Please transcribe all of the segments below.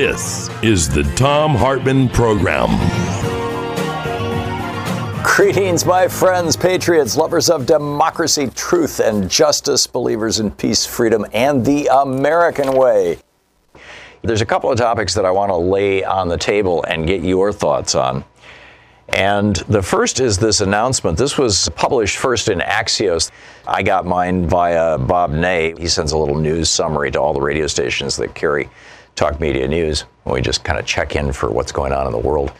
This is the Thom Hartmann Program. Greetings, my friends, patriots, lovers of democracy, truth, and justice, believers in peace, freedom, and the American way. There's a couple of topics that I want to lay on the table and get your thoughts on. And the first is this announcement. This was published first in Axios. I got mine via Bob Ney. He sends a little news summary to all the radio stations that carry Talk Media News. We just kind of check in for what's going on in the world.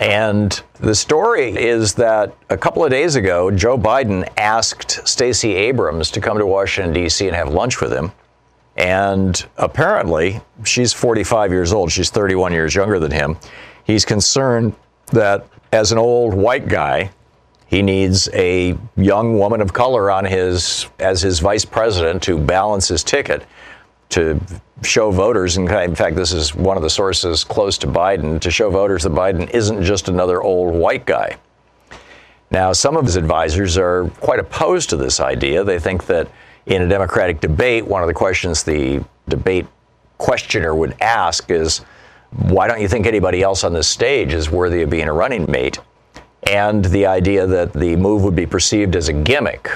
And the story is that a couple of days ago, Joe Biden asked Stacey Abrams to come to Washington, D.C. and have lunch with him. And apparently, she's 45 years old. She's 31 years younger than him. He's concerned that as an old white guy, he needs a young woman of color on his as his vice president to balance his ticket to show voters, and in fact, this is one of the sources close to Biden, to show voters that Biden isn't just another old white guy. Now, some of his advisors are quite opposed to this idea. They think that in a Democratic debate, one of the questions the debate questioner would ask is, why don't you think anybody else on this stage is worthy of being a running mate? And the idea that the move would be perceived as a gimmick,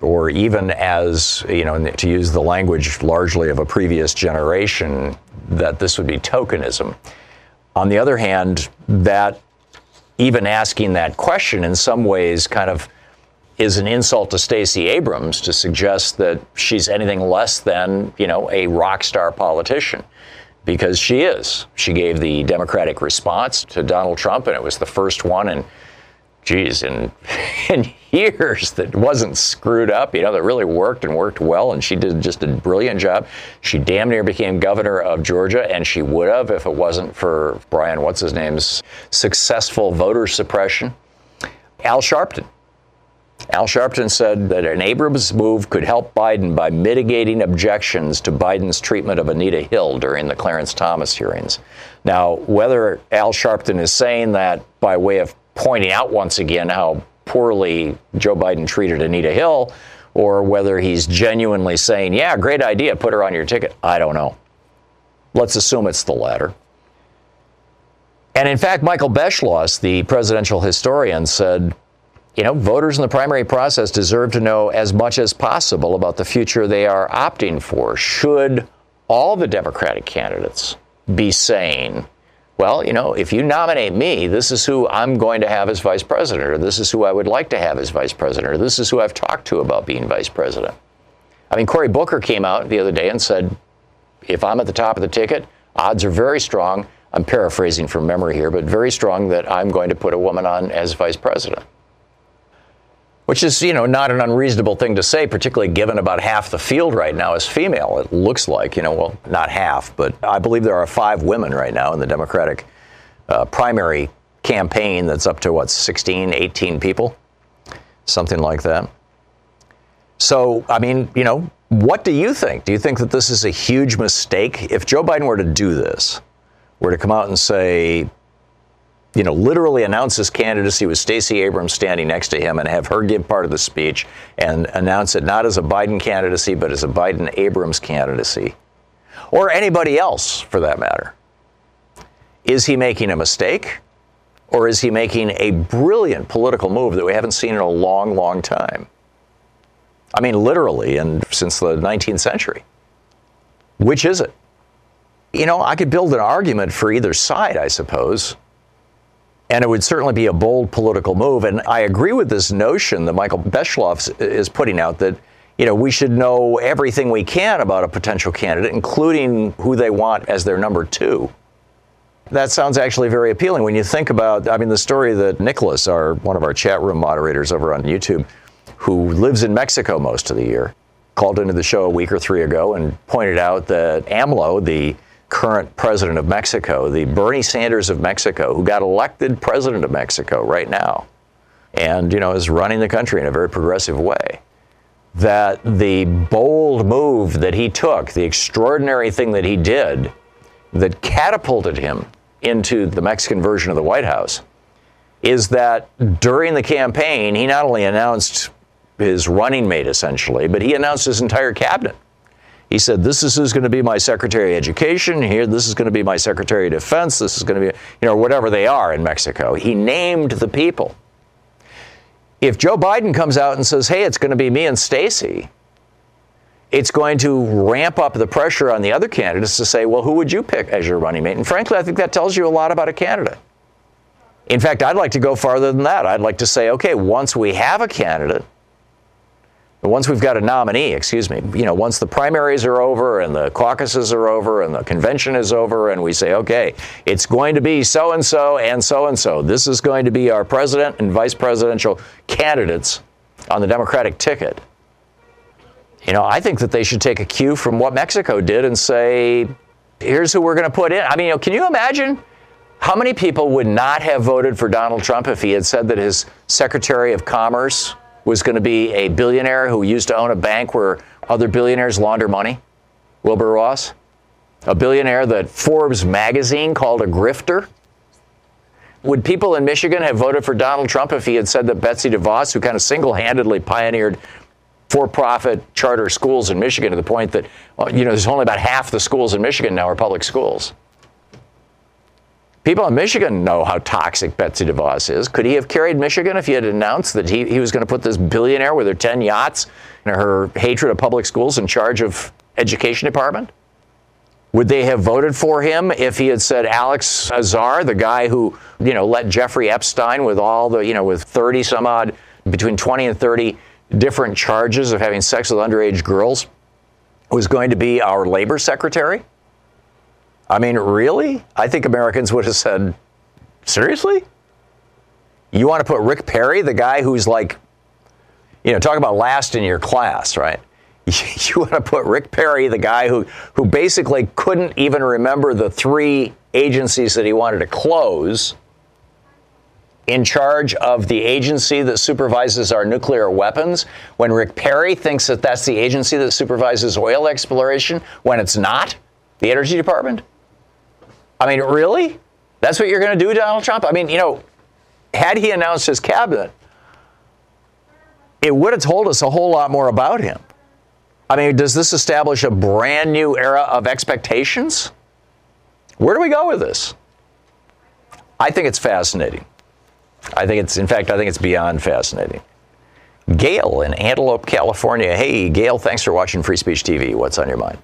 or even as, you know, to use the language largely of a previous generation, that this would be tokenism. On the other hand, that even asking that question in some ways kind of is an insult to Stacey Abrams to suggest that she's anything less than, you know, a rock star politician. Because she is. She gave the Democratic response to Donald Trump, and it was the first one in geez, in, in years that wasn't screwed up, you know, that really worked and worked well. And she did just a brilliant job. She damn near became governor of Georgia, and she would have if it wasn't for Brian, what's his name's successful voter suppression. Al Sharpton. Al Sharpton said that an Abrams move could help Biden by mitigating objections to Biden's treatment of Anita Hill during the Clarence Thomas hearings. Now, whether Al Sharpton is saying that by way of pointing out once again how poorly Joe Biden treated Anita Hill, or whether he's genuinely saying, yeah, great idea, put her on your ticket. I don't know. Let's assume it's the latter. And in fact, Michael Beschloss, the presidential historian, said, you know, voters in the primary process deserve to know as much as possible about the future they are opting for. Should all the Democratic candidates be saying, well, you know, if you nominate me, this is who I'm going to have as vice president, or this is who I would like to have as vice president, or this is who I've talked to about being vice president. I mean, Cory Booker came out the other day and said, if I'm at the top of the ticket, odds are very strong. I'm paraphrasing from memory here, but very strong that I'm going to put a woman on as vice president which is, you know, not an unreasonable thing to say, particularly given about half the field right now is female. It looks like, you know, well, not half, but I believe there are five women right now in the Democratic uh, primary campaign that's up to what, 16, 18 people? Something like that. So, I mean, you know, what do you think? Do you think that this is a huge mistake? If Joe Biden were to do this, were to come out and say, you know, literally announce his candidacy with Stacey Abrams standing next to him and have her give part of the speech and announce it not as a Biden candidacy, but as a Biden Abrams candidacy, or anybody else for that matter. Is he making a mistake? Or is he making a brilliant political move that we haven't seen in a long, long time? I mean, literally, and since the 19th century. Which is it? You know, I could build an argument for either side, I suppose. And it would certainly be a bold political move. And I agree with this notion that Michael Beschloss is putting out that, you know, we should know everything we can about a potential candidate, including who they want as their number two. That sounds actually very appealing when you think about, I mean, the story that Nicholas, our one of our chat room moderators over on YouTube, who lives in Mexico most of the year, called into the show a week or three ago and pointed out that AMLO, the current president of Mexico, the Bernie Sanders of Mexico, who got elected president of Mexico right now, and you know is running the country in a very progressive way. That the bold move that he took, the extraordinary thing that he did, that catapulted him into the Mexican version of the White House is that during the campaign, he not only announced his running mate essentially, but he announced his entire cabinet. He said, This is who's going to be my Secretary of Education. Here, this is going to be my Secretary of Defense. This is going to be, you know, whatever they are in Mexico. He named the people. If Joe Biden comes out and says, Hey, it's going to be me and Stacey, it's going to ramp up the pressure on the other candidates to say, well, who would you pick as your running mate? And frankly, I think that tells you a lot about a candidate. In fact, I'd like to go farther than that. I'd like to say, okay, once we have a candidate, once we've got a nominee, excuse me, you know, once the primaries are over and the caucuses are over and the convention is over, and we say, okay, it's going to be so and so and so and so. This is going to be our president and vice presidential candidates on the Democratic ticket. You know, I think that they should take a cue from what Mexico did and say, here's who we're going to put in. I mean, you know, can you imagine how many people would not have voted for Donald Trump if he had said that his Secretary of Commerce was going to be a billionaire who used to own a bank where other billionaires launder money? Wilbur Ross? A billionaire that Forbes magazine called a grifter? Would people in Michigan have voted for Donald Trump if he had said that Betsy DeVos, who kind of single handedly pioneered for-profit charter schools in Michigan to the point that uh, you know there's only about half the schools in Michigan now are public schools. People in Michigan know how toxic Betsy DeVos is. Could he have carried Michigan if he had announced that he, he was going to put this billionaire with her 10 yachts and her hatred of public schools in charge of education department? Would they have voted for him if he had said Alex Azar, the guy who, you know, let Jeffrey Epstein with all the, you know, with 30 some odd, between 20 and 30 different charges of having sex with underage girls was going to be our labor secretary? I mean, really? I think Americans would have said, seriously? You want to put Rick Perry, the guy who's like, you know, talk about last in your class, right? You want to put Rick Perry, the guy who, who basically couldn't even remember the three agencies that he wanted to close in charge of the agency that supervises our nuclear weapons when Rick Perry thinks that that's the agency that supervises oil exploration when it's not the Energy Department? I mean, really? That's what you're going to do, Donald Trump? I mean, you know, had he announced his cabinet, it would have told us a whole lot more about him. I mean, does this establish a brand new era of expectations? Where do we go with this? I think it's fascinating. I think it's, in fact, I think it's beyond fascinating. Gail in Antelope, California. Hey, Gail, thanks for watching Free Speech TV. What's on your mind?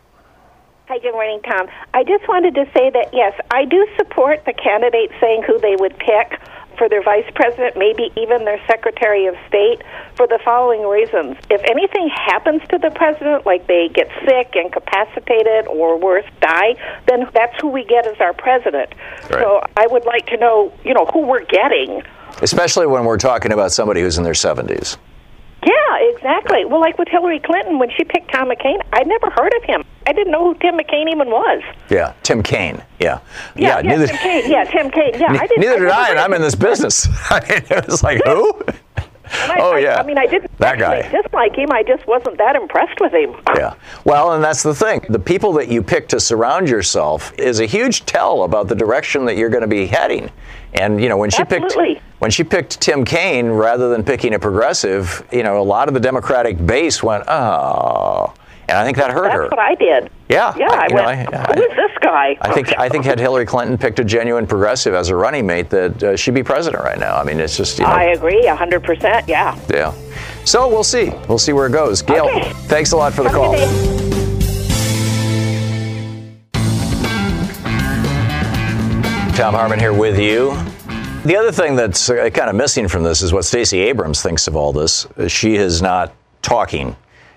Hi, good morning, Thom. I just wanted to say that, yes, I do support the candidates saying who they would pick for their vice president, maybe even their secretary of state, for the following reasons. If anything happens to the president, like they get sick, incapacitated, or worse, die, then that's who we get as our president. Right. So I would like to know, you know, who we're getting. Especially when we're talking about somebody who's in their 70s. Yeah, exactly. Well, like with Hillary Clinton, when she picked Tom McCain, I'd never heard of him. I didn't know who Tim McCain even was. Yeah, Tim Kaine. Yeah. Yeah, yeah, yeah neither, Tim Kaine. Yeah, Tim Kaine. Yeah, I didn't. Neither did I, and I'm in this business. I mean, it was like who? I, oh yeah. I, I, mean, I didn't that guy. dislike him. I just wasn't that impressed with him. Yeah. Well, and that's the thing. The people that you pick to surround yourself is a huge tell about the direction that you're going to be heading. And you know, when she Absolutely. picked when she picked Tim Kaine rather than picking a progressive, you know, a lot of the Democratic base went, "Oh." And I think that hurt That's her. what I did. Yeah, Yeah, I- I, you know, I- who is this guy? I think I think had Hillary Clinton picked a genuine progressive as a running mate, that uh, she'd be president right now. I mean, it's just you know, I agree, 100%. Yeah. yeah. So we'll see. We'll see where it goes. Gail, Okay. thanks a lot for the Have call. Thom Hartmann here with you. The other thing that's uh, kind of missing from this is what Stacey Abrams thinks of all this. She is not talking,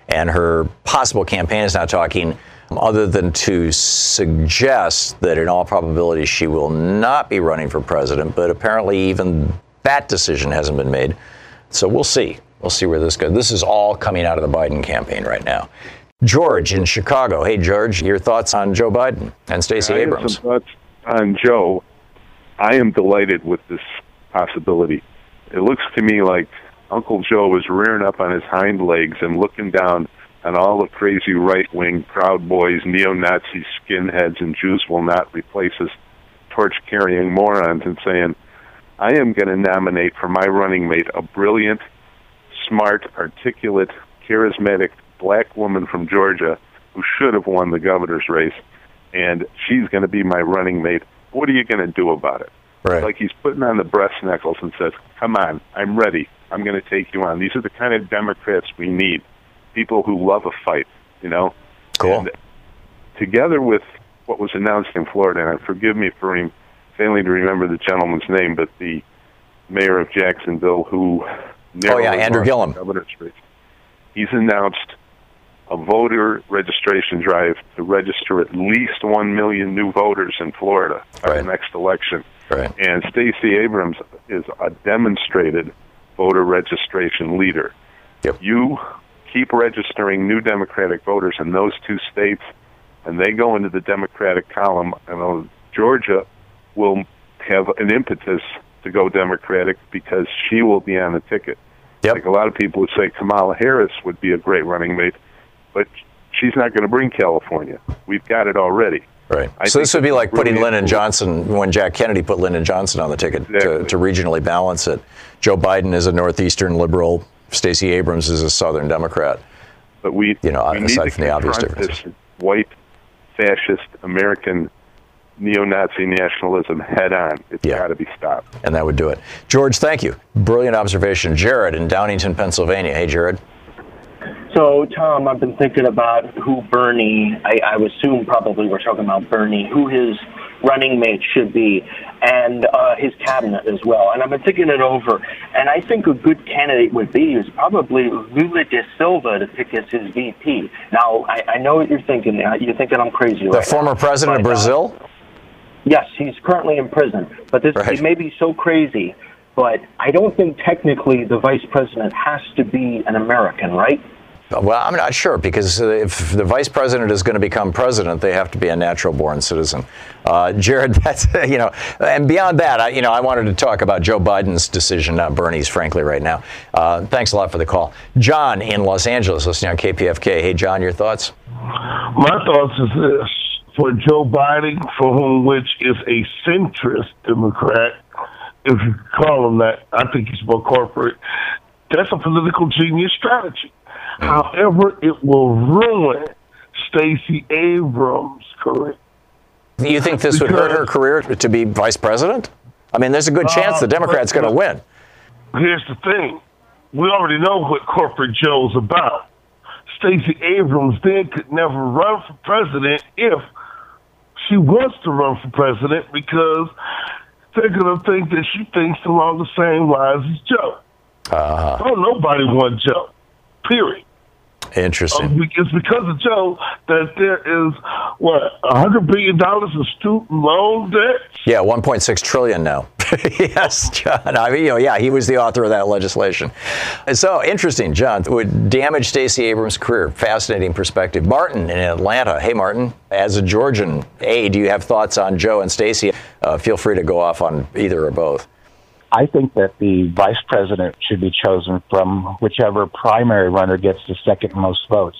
and her possible campaign is not talking, other than to suggest that in all probability she will not be running for president. But apparently, even that decision hasn't been made. So we'll see. We'll see where this goes. This is all coming out of the Biden campaign right now. George in Chicago. Hey, George, your thoughts on Joe Biden and Stacey I have Abrams? some thoughts on Joe. I am delighted with this possibility. It looks to me like Uncle Joe was rearing up on his hind legs and looking down on all the crazy right wing Proud Boys, neo Nazi skinheads, and Jews will not replace us torch carrying morons and saying, I am going to nominate for my running mate a brilliant, smart, articulate, charismatic black woman from Georgia who should have won the governor's race, and she's going to be my running mate. What are you going to do about it? Right. Like he's putting on the breast knuckles and says, "Come on, I'm ready. I'm going to take you on." These are the kind of Democrats we need. People who love a fight, you know. Cool. And together with what was announced in Florida, and forgive me for re- failing to remember the gentleman's name, but the mayor of Jacksonville who Oh, yeah, Andrew Gillum. the governor's race. He's announced a voter registration drive to register at least one million new voters in Florida by Right. the next election. Right. And Stacey Abrams is a demonstrated voter registration leader. Yep. You keep registering new Democratic voters in those two states, and they go into the Democratic column, and uh, Georgia will have an impetus to go Democratic because she will be on the ticket. Yep. Like a lot of people would say Kamala Harris would be a great running mate, but she's not going to bring California. We've got it already. Right. I so this would be like putting. Lyndon Johnson when Jack Kennedy put Lyndon Johnson on the ticket to, to regionally balance it. Joe Biden is a northeastern liberal. Stacey Abrams is a southern Democrat. But we, You know, we need aside to from the obvious confront differences. this white, fascist, American, neo-Nazi nationalism head on. It's Yeah. got to be stopped. And that would do it. George, thank you. Brilliant observation. Jared in Downingtown, Pennsylvania. Hey, Jared. So, Thom, I've been thinking about who Bernie, I, I assume probably we're talking about Bernie, who his running mate should be, and uh, his cabinet as well. And I've been thinking it over, and I think a good candidate would be is probably Lula da Silva to pick as his VP. Now, I, I know what you're thinking. Uh, You're thinking I'm crazy The right former now, president of uh, Brazil? Yes, he's currently in prison. But this Right. it may be so crazy, but I don't think technically the vice president has to be an American, right? Well, I'm not sure because uh, if the vice president is going to become president, they have to be a natural born citizen. Uh, Jared, that's, you know, and beyond that, I, you know, I wanted to talk about Joe Biden's decision, not Bernie's, frankly, right now. Uh, thanks a lot for the call. John in Los Angeles, listening on KPFK. Hey, John, your thoughts? My thoughts is this: for Joe Biden, for whom which is a centrist Democrat, if you call him that, I think he's more corporate. That's a political genius strategy. However, it will ruin Stacey Abrams' career. You think this would hurt her career to be vice president? I mean, there's a good chance the Democrat's going to win. Here's the thing: we already know what corporate Joe's about. Stacey Abrams then could never run for president if she wants to run for president because they're going to think that she thinks along the same lines as Joe. Uh, Oh, nobody wants Joe. Period. Interesting. Um, It's because of Joe that there is what a hundred billion dollars of student loan debt. Yeah, 1.6 trillion now. yes, John. I mean, you know, yeah, he was the author of that legislation. So interesting, John. Would damage Stacey Abrams' career. Fascinating perspective. Martin in Atlanta. Hey, Martin. As a Georgian, A, do you have thoughts on Joe and Stacey? Uh, feel free to go off on either or both. I think that the vice president should be chosen from whichever primary runner gets the second most votes.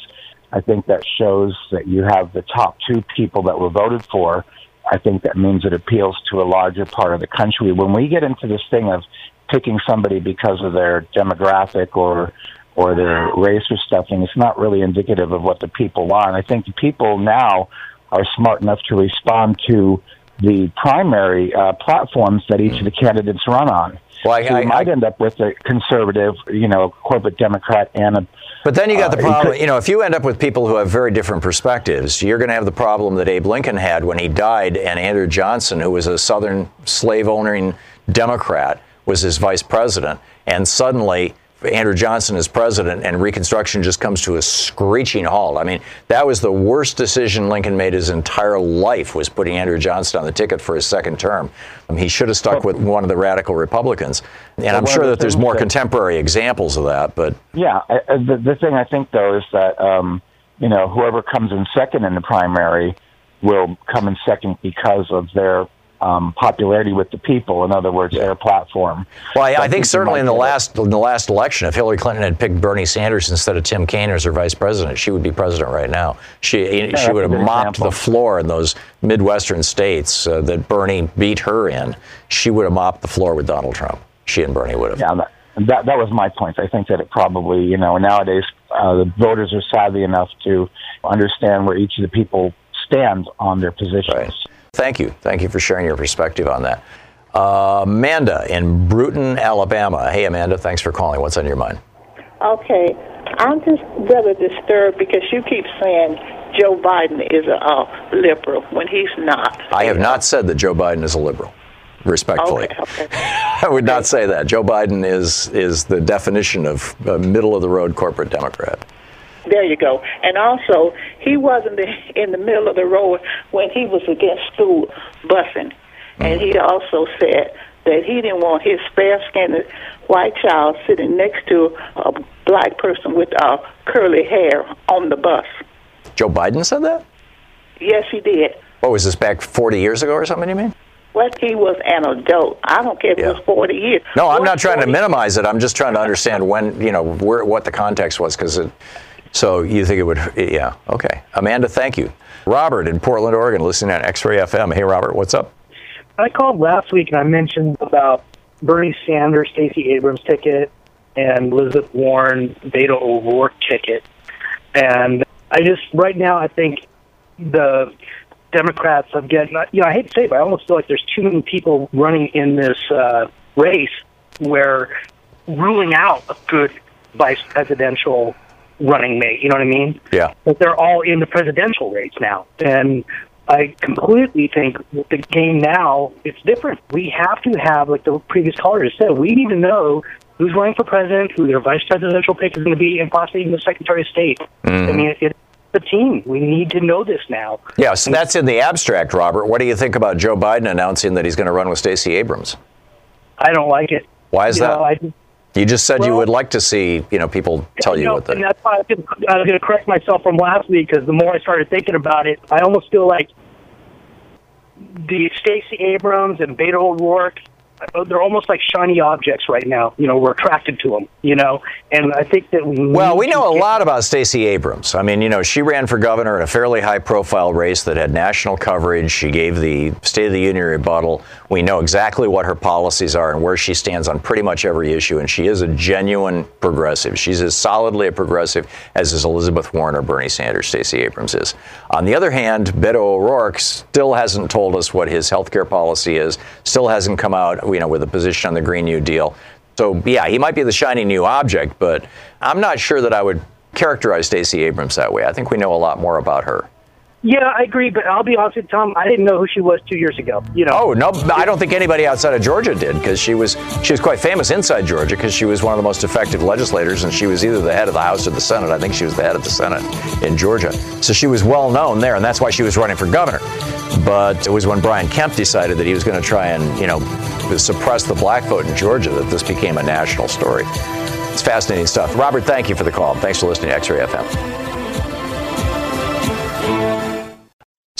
I think that shows that you have the top two people that were voted for. I think that means it appeals to a larger part of the country. When we get into this thing of picking somebody because of their demographic or or their race or stuffing. It's not really indicative of what the people want. I think the people now are smart enough to respond to the primary uh, platforms that each of the candidates run on. Well, I, so I, you might I, end up with a conservative, you know, corporate Democrat and a but then you got the Uh, problem, you know, if you end up with people who have very different perspectives, you're going to have the problem that Abe Lincoln had when he died, and Andrew Johnson, who was a Southern slave owning Democrat, was his vice president. And suddenly, Andrew Johnson is president, and Reconstruction just comes to a screeching halt. I mean, that was the worst decision Lincoln made his entire life was putting Andrew Johnson on the ticket for his second term. Um, he should have stuck with one of the radical Republicans. And I'm sure that there's more that- contemporary examples of that, but Yeah, I- the, the thing I think though is that um, you know whoever comes in second in the primary will come in second because of their um, popularity with the people. In other words, their platform. Well, I, I think certainly in the last in the last election, if Hillary Clinton had picked Bernie Sanders instead of Tim Kaine as her vice president, she would be president right now. She she would have mopped example. the floor in those midwestern states uh, that Bernie beat her in. She would have mopped the floor with Donald Trump. She and Bernie would have. Yeah, that, that that was my point. I think that it probably you know nowadays uh, the voters are savvy enough to understand where each of the people stands on their positions. Right. Thank you. Thank you for sharing your perspective on that. Uh, Amanda in Brewton, Alabama. Hey, Amanda. Thanks for calling. What's on your mind? Okay, I'm just rather disturbed because you keep saying Joe Biden is a uh, liberal when he's not. I have not said that Joe Biden is a liberal. Respectfully, Okay, okay. I would not say that. Joe Biden is is the definition of a middle of the road corporate Democrat. There you go. And also, he wasn't in the middle of the road when he was against school busing. And he also said that he didn't want his fair-skinned white child sitting next to a black person with uh, curly hair on the bus. Joe Biden said that. Yes, he did. What was this back 40 years ago or something? You mean? Well, he was an adult. I don't care if Yeah. it was 40 years. No, I'm not trying to minimize it. I'm just trying to understand when you know where what the context was because it. So you think it would? Yeah. Okay. Amanda, thank you. Robert in Portland, Oregon, listening on X-Ray FM. Hey, Robert, what's up? I called last week and I mentioned about Bernie Sanders, Stacey Abrams ticket, and Elizabeth Warren, Beto O'Rourke ticket. And I just, right now, I think the Democrats have getting, you know, I hate to say it, but I almost feel like there's too many people running in this uh, race where ruling out a good vice presidential running mate, you know what I mean? Yeah. but they're all in the presidential race now. And I completely think the game now, it's different. We have to have, like the previous caller just said, we need to know who's running for president, who their vice presidential pick is going to be, and possibly even the Secretary of State. Mm-hmm. I mean, it, it's the team. We need to know this now. Yeah. So that's in the abstract, Robert. What do you think about Joe Biden announcing that he's going to run with Stacey Abrams? I don't like it. Why is You that? know, I, you just said you would like to see you know people tell you know, what they. and that's why I was gonna- I was going to correct myself from last week because the more I started thinking about it, I almost feel like the Stacey Abrams and Beto O'Rourke, they're almost like shiny objects right now. You know, we're attracted to them. You know, and I think that we Well, we know a get- lot about Stacey Abrams. I mean, you know, she ran for governor in a fairly high profile race that had national coverage. She gave the State of the Union rebuttal. We know exactly what her policies are and where she stands on pretty much every issue, and she is a genuine progressive. She's as solidly a progressive as is Elizabeth Warren or Bernie Sanders, Stacey Abrams is. On the other hand, Beto O'Rourke still hasn't told us what his health care policy is, still hasn't come out, you know, with a position on the Green New Deal. So yeah, he might be the shiny new object, but I'm not sure that I would characterize Stacey Abrams that way. I think we know a lot more about her. Yeah, I agree, but I'll be honest with Thom. I didn't know who she was two years ago. You know. Oh no, I don't think anybody outside of Georgia did because she was she was quite famous inside Georgia because she was one of the most effective legislators and she was either the head of the House or the Senate. I think she was the head of the Senate in Georgia, so she was well known there, and that's why she was running for governor. But it was when Brian Kemp decided that he was going to try and you know suppress the black vote in Georgia that this became a national story. It's fascinating stuff. Robert, thank you for the call. Thanks for listening to X-Ray FM.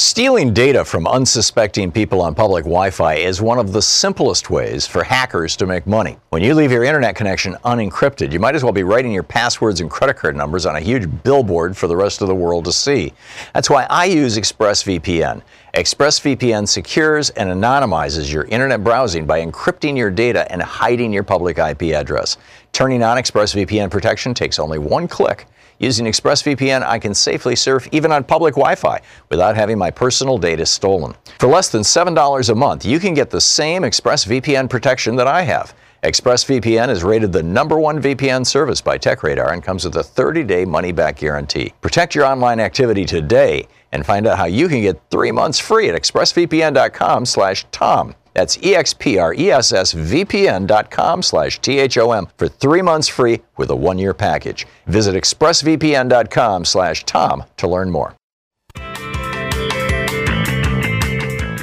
Stealing data from unsuspecting people on public Wi Fi is one of the simplest ways for hackers to make money. When you leave your internet connection unencrypted, you might as well be writing your passwords and credit card numbers on a huge billboard for the rest of the world to see. That's why I use ExpressVPN. ExpressVPN secures and anonymizes your internet browsing by encrypting your data and hiding your public IP address. Turning on ExpressVPN protection takes only one click. Using ExpressVPN, I can safely surf even on public Wi Fi without having my personal data stolen. For less than $7 a month, you can get the same ExpressVPN protection that I have. ExpressVPN is rated the number one VPN service by TechRadar and comes with a 30-day money-back guarantee. Protect your online activity today and find out how you can get three months free at expressvpn.com/tom. That's expressvpn.com slash T-H-O-M for three months free with a one-year package. Visit expressvpn.com slash Tom to learn more.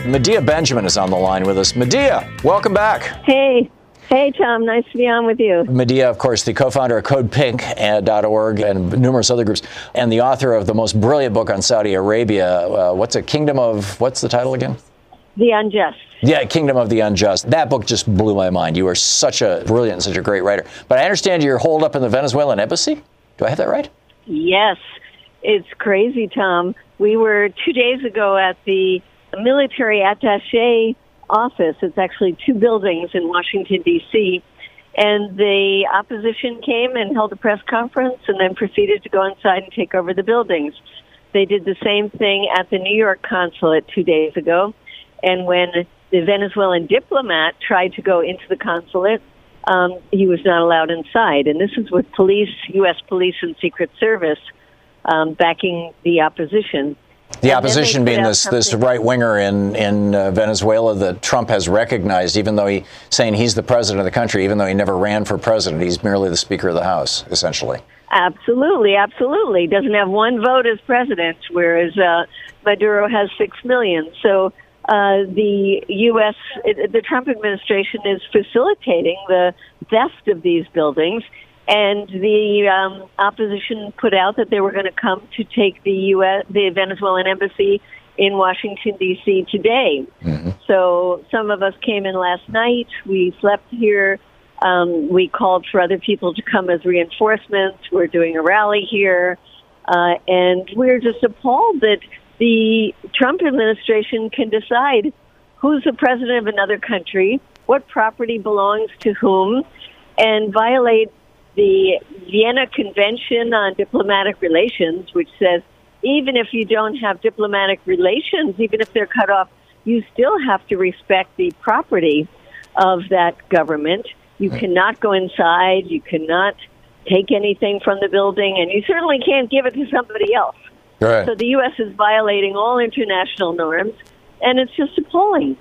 Medea Benjamin is on the line with us. Medea, welcome back. Hey. Hey, Thom. Nice to be on with you. Medea, of course, the co founder of CodePink.org and numerous other groups, and the author of the most brilliant book on Saudi Arabia. Uh, what's a kingdom of, what's the title again? The Unjust. Yeah, Kingdom of the Unjust. That book just blew my mind. You are such a brilliant, such a great writer. But I understand you're holed up in the Venezuelan embassy. Do I have that right? Yes. It's crazy, Thom. We were two days ago at the military attache office. It's actually two buildings in Washington, D.C. And the opposition came and held a press conference and then proceeded to go inside and take over the buildings. They did the same thing at the New York consulate two days ago. And when the Venezuelan diplomat tried to go into the consulate, um, he was not allowed inside. And this is with police, U.S. police and Secret Service um, backing the opposition. The opposition being this this right winger in in uh, Venezuela that Trump has recognized, even though he saying he's the president of the country, even though he never ran for president, he's merely the Speaker of the House, essentially. Absolutely, absolutely. Doesn't have one vote as president, whereas uh, Maduro has six million. So uh, the U.S., it, the Trump administration is facilitating the theft of these buildings, and the um, opposition put out that they were going to come to take the U.S., the Venezuelan embassy in Washington D.C. today. Mm-hmm. So some of us came in last night. We slept here. Um, we called for other people to come as reinforcements. We're doing a rally here, uh, and we're just appalled that the Trump administration can decide who's the president of another country, what property belongs to whom, and violate the Vienna Convention on Diplomatic Relations, which says even if you don't have diplomatic relations, even if they're cut off, you still have to respect the property of that government. You cannot go inside, you cannot take anything from the building, and you certainly can't give it to somebody else. Right. So the U.S. is violating all international norms, and it's just appalling.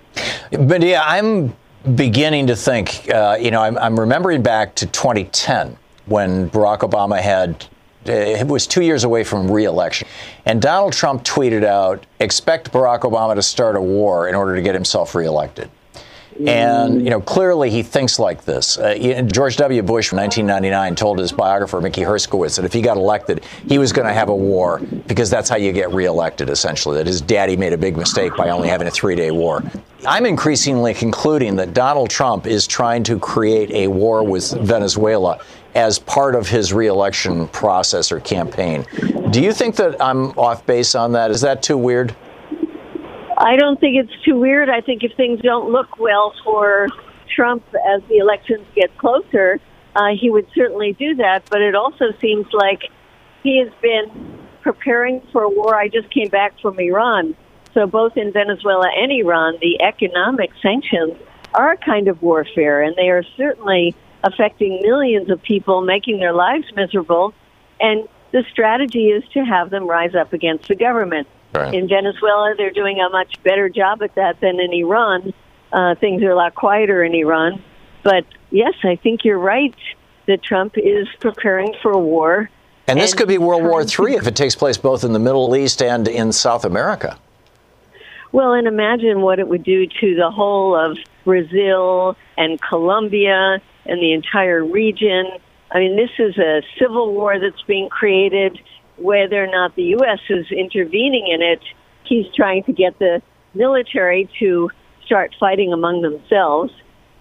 But yeah, I'm beginning to think, uh, you know, I'm, I'm remembering back to 2010 when Barack Obama had uh, it was two years away from reelection. And Donald Trump tweeted out, expect Barack Obama to start a war in order to get himself reelected. And, you know, clearly he thinks like this. Uh, George W. Bush in 1999 told his biographer, Mickey Herskowitz, that if he got elected, he was going to have a war because that's how you get reelected, essentially, that his daddy made a big mistake by only having a three day war. I'm increasingly concluding that Donald Trump is trying to create a war with Venezuela as part of his reelection process or campaign. Do you think that I'm off base on that? Is that too weird? I don't think it's too weird. I think if things don't look well for Trump as the elections get closer, uh, he would certainly do that. But it also seems like he has been preparing for a war. I just came back from Iran. So both in Venezuela and Iran, the economic sanctions are a kind of warfare, and they are certainly affecting millions of people, making their lives miserable. And the strategy is to have them rise up against the government. Right. In Venezuela, they're doing a much better job at that than in Iran. Uh, things are a lot quieter in Iran. But yes, I think you're right that Trump is preparing for a war. And this and could be World War III if it takes place both in the Middle East and in South America. Well, and imagine what it would do to the whole of Brazil and Colombia and the entire region. I mean, this is a civil war that's being created whether or not the U.S. is intervening in it he's trying to get the military to start fighting among themselves.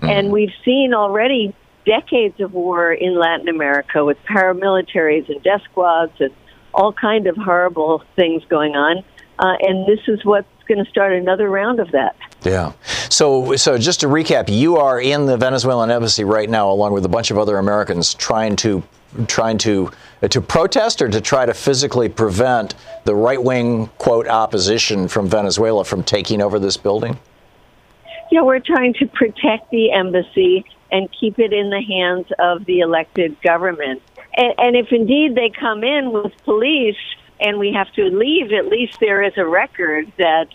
And we've seen already decades of war in Latin America with paramilitaries and death squads and all kind of horrible things going on. Uh, and this is what's going to start another round of that. Yeah. So, so just to recap, you are in the Venezuelan embassy right now, along with a bunch of other Americans, trying to trying to to protest or to try to physically prevent the right wing quote opposition from Venezuela from taking over this building. Yeah, we're trying to protect the embassy and keep it in the hands of the elected government. And, and if indeed they come in with police and we have to leave, at least there is a record that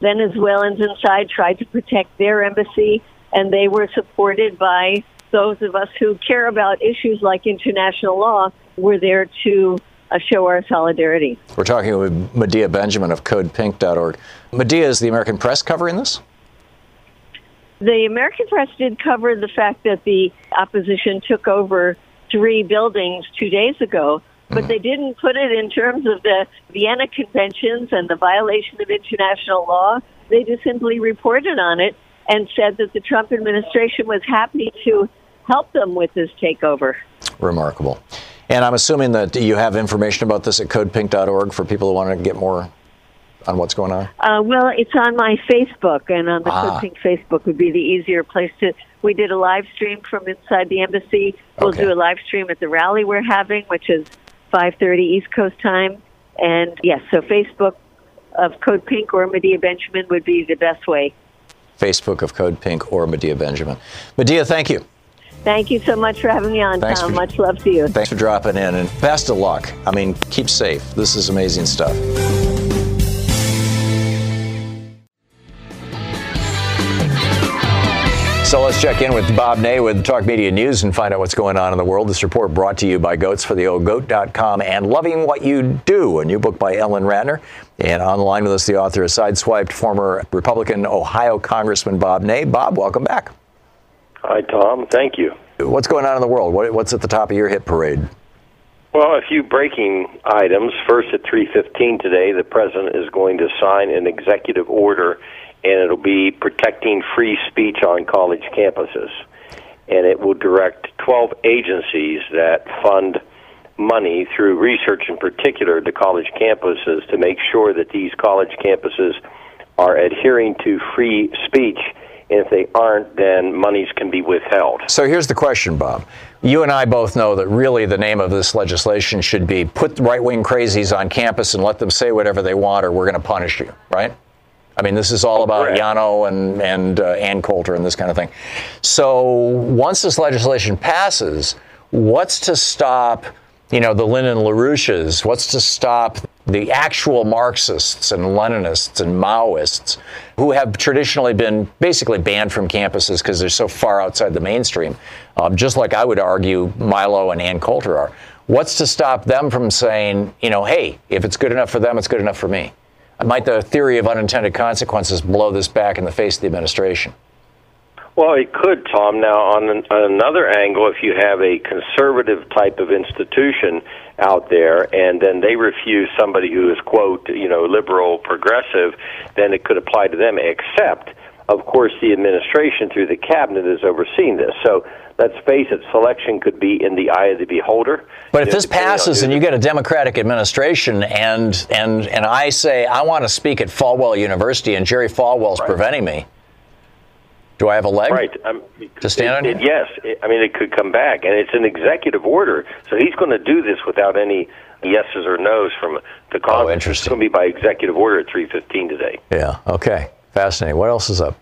Venezuelans inside tried to protect their embassy and they were supported by those of us who care about issues like international law. We're there to uh, show our solidarity. We're talking with Medea Benjamin of CodePink.org. Medea, is the American press covering this? The American press did cover the fact that the opposition took over three buildings two days ago, but they didn't put it in terms of the Vienna Conventions and the violation of international law. They just simply reported on it and said that the Trump administration was happy to help them with this takeover. Remarkable. And I'm assuming that you have information about this at codepink.org for people who want to get more on what's going on. Uh, well, it's on my Facebook, and on the Ah. Code Pink Facebook would be the easier place to. We did a live stream from inside the embassy. We'll Okay. do a live stream at the rally we're having, which is 5:30 East Coast time. And yes, so Facebook of Code Pink or Medea Benjamin would be the best way. Facebook of Code Pink or Medea Benjamin. Medea, thank you. Thank you so much for having me on, Thanks Thom. for- Much love to you. Thanks for dropping in and best of luck. I mean, keep safe. This is amazing stuff. So let's check in with Bob Ney with Talk Media News and find out what's going on in the world. This report brought to you by Goats for the Goat.com and Loving What You Do, a new book by Ellen Ratner. And on the line with us, the author of Sideswiped, former Republican Ohio Congressman Bob Ney. Bob, welcome back. Hi, Thom. Thank you. What's going on in the world? What, what's at the top of your hit parade? Well, a few breaking items. First, at 3:15 today, the president is going to sign an executive order, and it'll be protecting free speech on college campuses. And it will direct 12 agencies that fund money through research, in particular, to college campuses to make sure that these college campuses are adhering to free speech. And if they aren't, then monies can be withheld. So here's the question, Bob. You and I both know that really the name of this legislation should be put right wing crazies on campus and let them say whatever they want or we're going to punish you, right? I mean, this is all about Correct. Yano and, and uh, Ann Coulter and this kind of thing. So once this legislation passes, what's to stop, you know, the Lyndon LaRouches? What's to stop the actual Marxists and Leninists and Maoists who have traditionally been basically banned from campuses because they're so far outside the mainstream, um, just like I would argue Milo and Ann Coulter are. What's to stop them from saying, you know, hey, if it's good enough for them, it's good enough for me? Might the theory of unintended consequences blow this back in the face of the administration? Well, it could, Thom. Now, on, an, on another angle, if you have a conservative type of institution out there, and then they refuse somebody who is quote, you know, liberal, progressive, then it could apply to them. Except, of course, the administration through the cabinet is overseeing this. So let's face it, selection could be in the eye of the beholder. But if this passes and you get a Democratic administration, and and and I say I want to speak at Falwell University, and Jerry Falwell's preventing me, do I have a leg? Right. Um, To stand on it, it- yes. It, I mean, it could come back, and it's an executive order, so he's going to do this without any yeses or nos from the Congress. Oh, interesting. It's going to be by executive order at 3:15 today. Yeah. Okay. Fascinating. What else is up?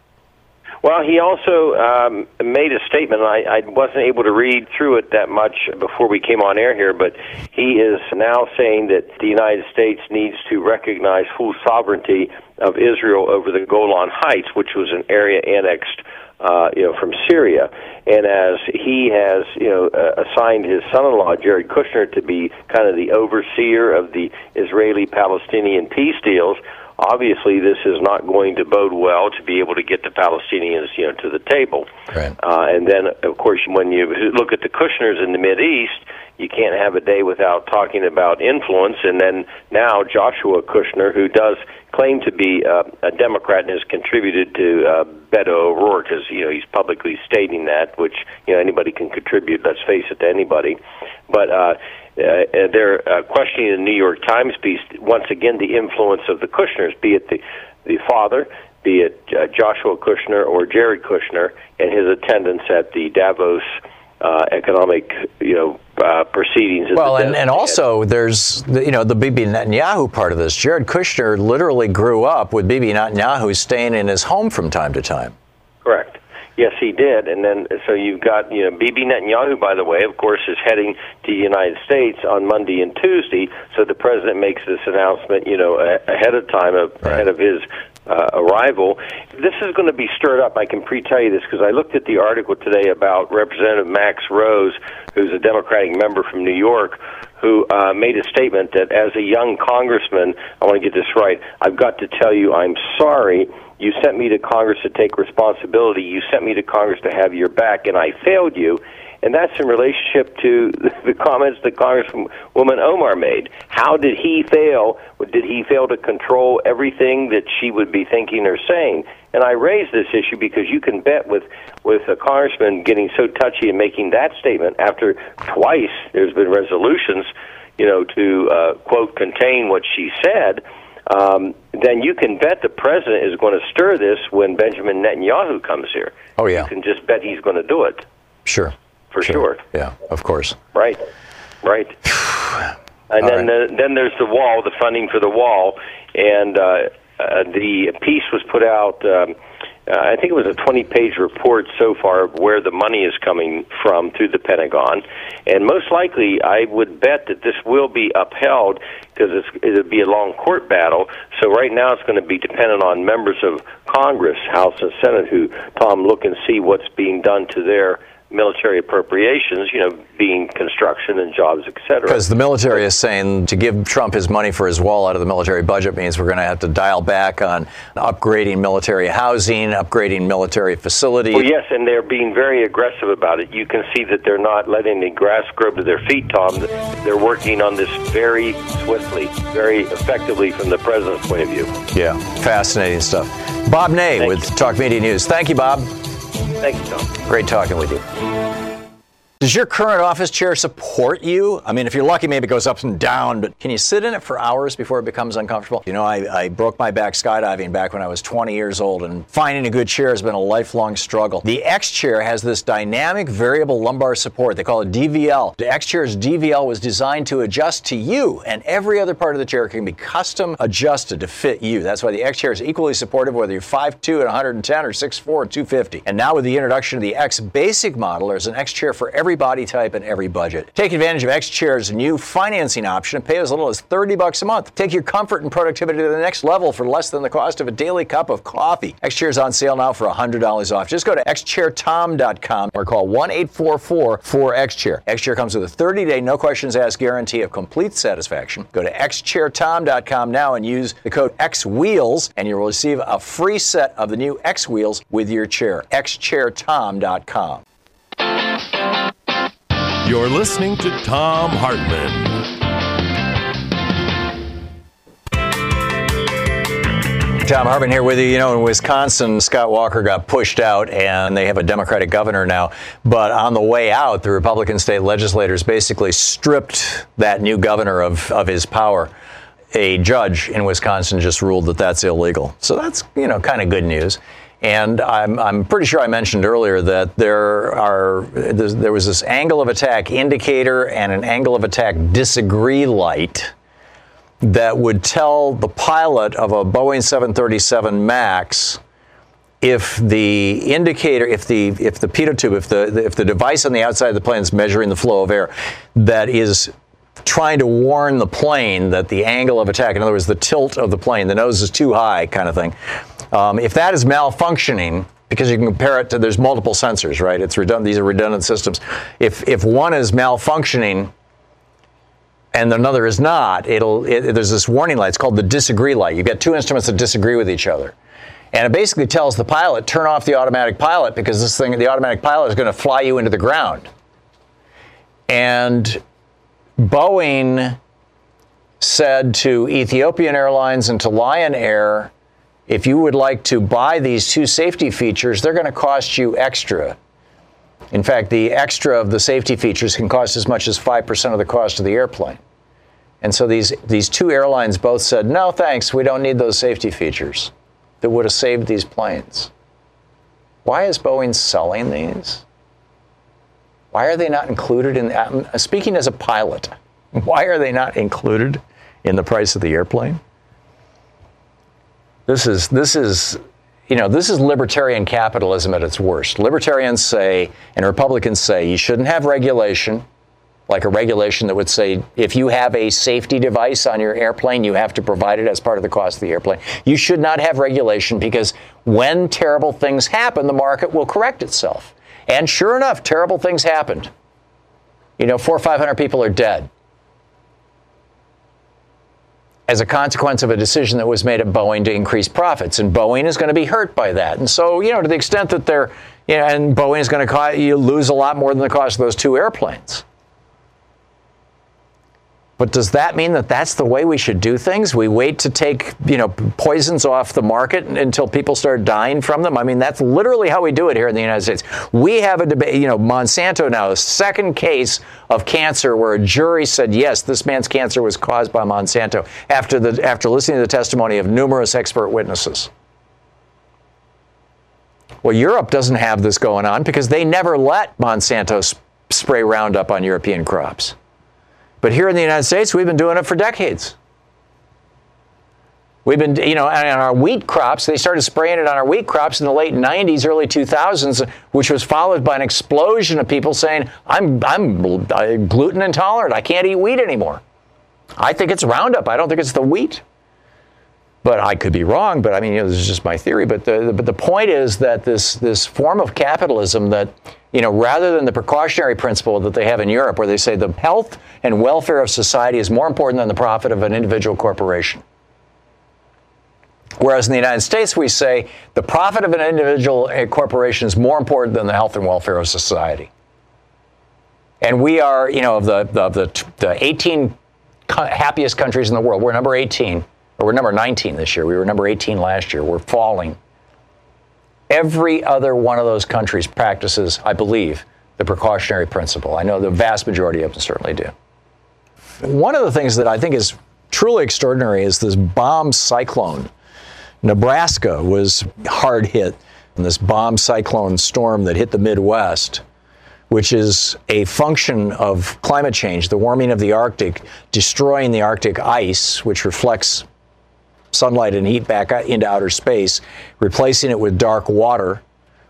Well, he also um, made a statement. I, I wasn't able to read through it that much before we came on air here, but he is now saying that the United States needs to recognize full sovereignty of Israel over the Golan Heights, which was an area annexed, uh, you know, from Syria. And as he has, you know, uh, assigned his son-in-law Jared Kushner to be kind of the overseer of the Israeli-Palestinian peace deals obviously this is not going to bode well to be able to get the Palestinians, you know, to the table. Right. Uh, and then, of course, when you look at the Kushners in the Mid East, you can't have a day without talking about influence. And then now Joshua Kushner, who does claim to be uh, a Democrat and has contributed to uh, Beto O'Rourke, as you know, he's publicly stating that, which you know anybody can contribute. Let's face it, to anybody. But uh, uh, they're uh, questioning the New York Times piece once again the influence of the Kushners, be it the the father, be it uh, Joshua Kushner or Jared Kushner, and his attendance at the Davos uh, economic, you know, uh, proceedings. Well, and, and also there's the, you know the Bibi Netanyahu part of this. Jared Kushner literally grew up with Bibi Netanyahu staying in his home from time to time. Correct. Yes, he did. And then, so you've got, you know, Bibi Netanyahu, by the way, of course, is heading to the United States on Monday and Tuesday. So the president makes this announcement, you know, ahead of time, ahead of his uh, arrival. This is going to be stirred up. I can pre-tell you this because I looked at the article today about Representative Max Rose, who's a Democratic member from New York, who uh, made a statement that as a young congressman, I want to get this right. I've got to tell you, I'm sorry. You sent me to Congress to take responsibility. You sent me to Congress to have your back, and I failed you and that's in relationship to the comments that Congresswoman Omar made. How did he fail? Did he fail to control everything that she would be thinking or saying? And I raise this issue because you can bet with with a congressman getting so touchy and making that statement after twice there's been resolutions, you know, to uh, quote contain what she said. Um, then you can bet the president is going to stir this when Benjamin Netanyahu comes here. Oh yeah, you can just bet he's going to do it. Sure for sure. sure. Yeah, of course. Right, right. and All then right. The, then there's the wall, the funding for the wall, and uh, uh, the piece was put out. Um, uh, I think it was a 20-page report so far of where the money is coming from through the Pentagon, and most likely, I would bet that this will be upheld because it'll be a long court battle. So right now, it's going to be dependent on members of Congress, House and Senate, who Thom look and see what's being done to their military appropriations, you know, being construction and jobs, et cetera. Because the military is saying to give Trump his money for his wall out of the military budget means we're going to have to dial back on upgrading military housing, upgrading military facilities. Well, yes, and they're being very aggressive about it. You can see that they're not letting the grass grow to their feet, Thom. They're working on this very swiftly, very effectively from the president's point of view. Yeah, fascinating stuff. Bob Ney Thank with. Talk Media News. Thank you, Bob. Thank you, Thom. Great talking with you. Does your current office chair support you? I mean, if you're lucky, maybe it goes up and down, but can you sit in it for hours before it becomes uncomfortable? You know, I, I broke my back skydiving back when I was 20 years old, and finding a good chair has been a lifelong struggle. The X chair has this dynamic variable lumbar support. They call it DVL. The X chair's DVL was designed to adjust to you, and every other part of the chair can be custom adjusted to fit you. That's why the X chair is equally supportive whether you're 5'2 and 110 or 6'4 and 250. And now with the introduction of the X basic model, there's an X chair for every body type and every budget. Take advantage of X Chair's new financing option and pay as little as 30 bucks a month. Take your comfort and productivity to the next level for less than the cost of a daily cup of coffee. X Chair is on sale now for $100 off. Just go to xchairtom.com or call 1-844-4XChair. X Chair comes with a 30-day no questions asked guarantee of complete satisfaction. Go to xchairtom.com now and use the code XWheels and you'll receive a free set of the new X Wheels with your chair. xchairtom.com. You're listening to Thom Hartmann. Thom Hartmann here with you. You know, in Wisconsin, Scott Walker got pushed out, and they have a Democratic governor now. But on the way out, the Republican state legislators basically stripped that new governor of, of his power. A judge in Wisconsin just ruled that that's illegal. So that's, you know, kind of good news. And I'm, I'm pretty sure I mentioned earlier that there are there was this angle of attack indicator and an angle of attack disagree light that would tell the pilot of a Boeing 737 MAX if the indicator, if the if the pitot tube, if the if the device on the outside of the plane is measuring the flow of air, that is trying to warn the plane that the angle of attack, in other words, the tilt of the plane, the nose is too high, kind of thing. Um, if that is malfunctioning, because you can compare it to there's multiple sensors, right? It's redundant. These are redundant systems. If if one is malfunctioning, and another is not, it'll it, there's this warning light. It's called the disagree light. You've got two instruments that disagree with each other. And it basically tells the pilot, turn off the automatic pilot because this thing, the automatic pilot is going to fly you into the ground. And Boeing said to Ethiopian Airlines and to Lion Air, if you would like to buy these two safety features, they're going to cost you extra. In fact, the extra of the safety features can cost as much as 5% of the cost of the airplane. And so these, these two airlines both said, no, thanks, we don't need those safety features that would have saved these planes. Why is Boeing selling these? Why are they not included in? Uh, speaking as a pilot, why are they not included in the price of the airplane? This is this is you know this is libertarian capitalism at its worst. Libertarians say and Republicans say you shouldn't have regulation like a regulation that would say if you have a safety device on your airplane, you have to provide it as part of the cost of the airplane. You should not have regulation because when terrible things happen, the market will correct itself. And sure enough, terrible things happened. You know, four or 500 people are dead as a consequence of a decision that was made at Boeing to increase profits. And Boeing is going to be hurt by that. And so, you know, to the extent that they're, you know, and Boeing is going to cost, you lose a lot more than the cost of those two airplanes. But does that mean that that's the way we should do things? We wait to take, you know, poisons off the market until people start dying from them? I mean, that's literally how we do it here in the United States. We have a debate, you know, Monsanto now, second case of cancer where a jury said, yes, this man's cancer was caused by Monsanto after, the, after listening to the testimony of numerous expert witnesses. Well, Europe doesn't have this going on because they never let Monsanto sp- spray Roundup on European crops. But here in the United States, we've been doing it for decades. We've been, you know, on our wheat crops, they started spraying it on our wheat crops in the late 90s, early 2000s, which was followed by an explosion of people saying, I'm, I'm uh, gluten intolerant. I can't eat wheat anymore. I think it's Roundup. I don't think it's the wheat. But I could be wrong, but I mean, you know, this is just my theory. But the, but the point is that this, this form of capitalism that you know, rather than the precautionary principle that they have in Europe, where they say the health and welfare of society is more important than the profit of an individual corporation. Whereas in the United States, we say the profit of an individual corporation is more important than the health and welfare of society. And we are, you know, of the, the, the, the 18 happiest countries in the world, we're number 18, or we're number 19 this year. We were number 18 last year. We're falling. Every other one of those countries practices, I believe, the precautionary principle. I know the vast majority of them certainly do. One of the things that I think is truly extraordinary is this bomb cyclone. Nebraska was hard hit in this bomb cyclone storm that hit the Midwest, which is a function of climate change, the warming of the Arctic, destroying the Arctic ice, which reflects sunlight and heat back into outer space, replacing it with dark water,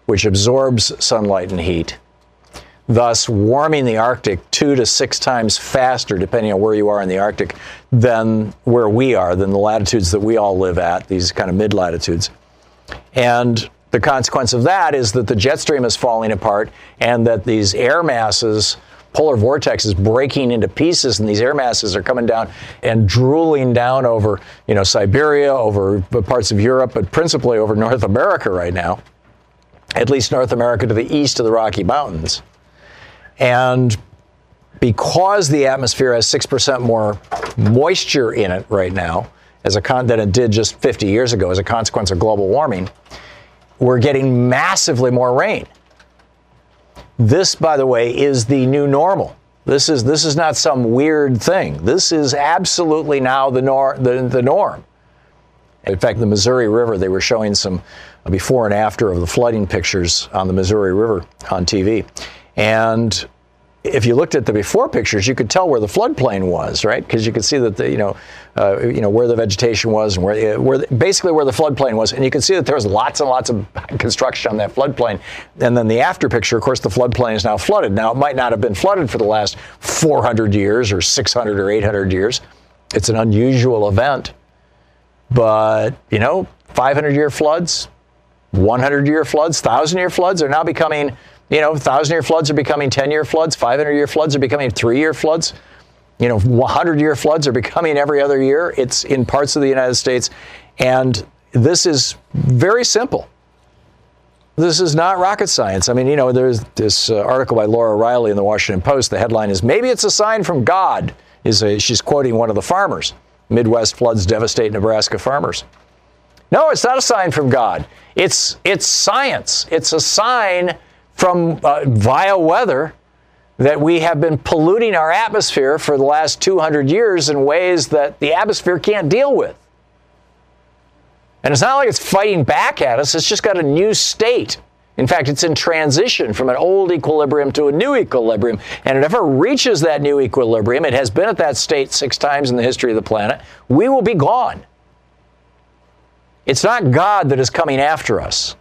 which absorbs sunlight and heat, thus warming the Arctic two to six times faster, depending on where you are in the Arctic, than where we are, than the latitudes that we all live at, these kind of mid latitudes. And the consequence of that is that the jet stream is falling apart and that these air masses polar vortex is breaking into pieces, and these air masses are coming down and drooling down over, you know, Siberia, over parts of Europe, but principally over North America right now, at least North America to the east of the Rocky Mountains. And because the atmosphere has 6% more moisture in it right now, as a con- than it did just 50 years ago as a consequence of global warming, we're getting massively more rain. This, by the way, is the new normal. This is this is not some weird thing. This is absolutely now the nor- the, the norm. In fact, the Missouri River, they were showing some uh, before and after of the flooding pictures on the Missouri River on TV. And if you looked at the before pictures, you could tell where the floodplain was, right? Because you could see that the, you know, uh, you know where the vegetation was and where, uh, where the, basically where the floodplain was, and you could see that there was lots and lots of construction on that floodplain. And then the after picture, of course, the floodplain is now flooded. Now it might not have been flooded for the last 400 years or 600 or 800 years. It's an unusual event, but you know, 500 year floods, 100 year floods, thousand year floods are now becoming you know, thousand year floods are becoming 10 year floods, 500 year floods are becoming three year floods. You know, 100 year floods are becoming every other year. It's in parts of the United States. And this is very simple. This is not rocket science. I mean, you know, there's this uh, article by Laura Reiley in the Washington Post. The headline is Maybe it's a sign from God. Is a, she's quoting one of the farmers. Midwest floods devastate Nebraska farmers. No, it's not a sign from God. It's it's science. It's a sign from uh, via weather that we have been polluting our atmosphere for the last 200 years in ways that the atmosphere can't deal with. And it's not like it's fighting back at us, it's just got a new state. In fact, it's in transition from an old equilibrium to a new equilibrium. And if it ever reaches that new equilibrium, it has been at that state six times in the history of the planet, we will be gone. It's not God that is coming after us.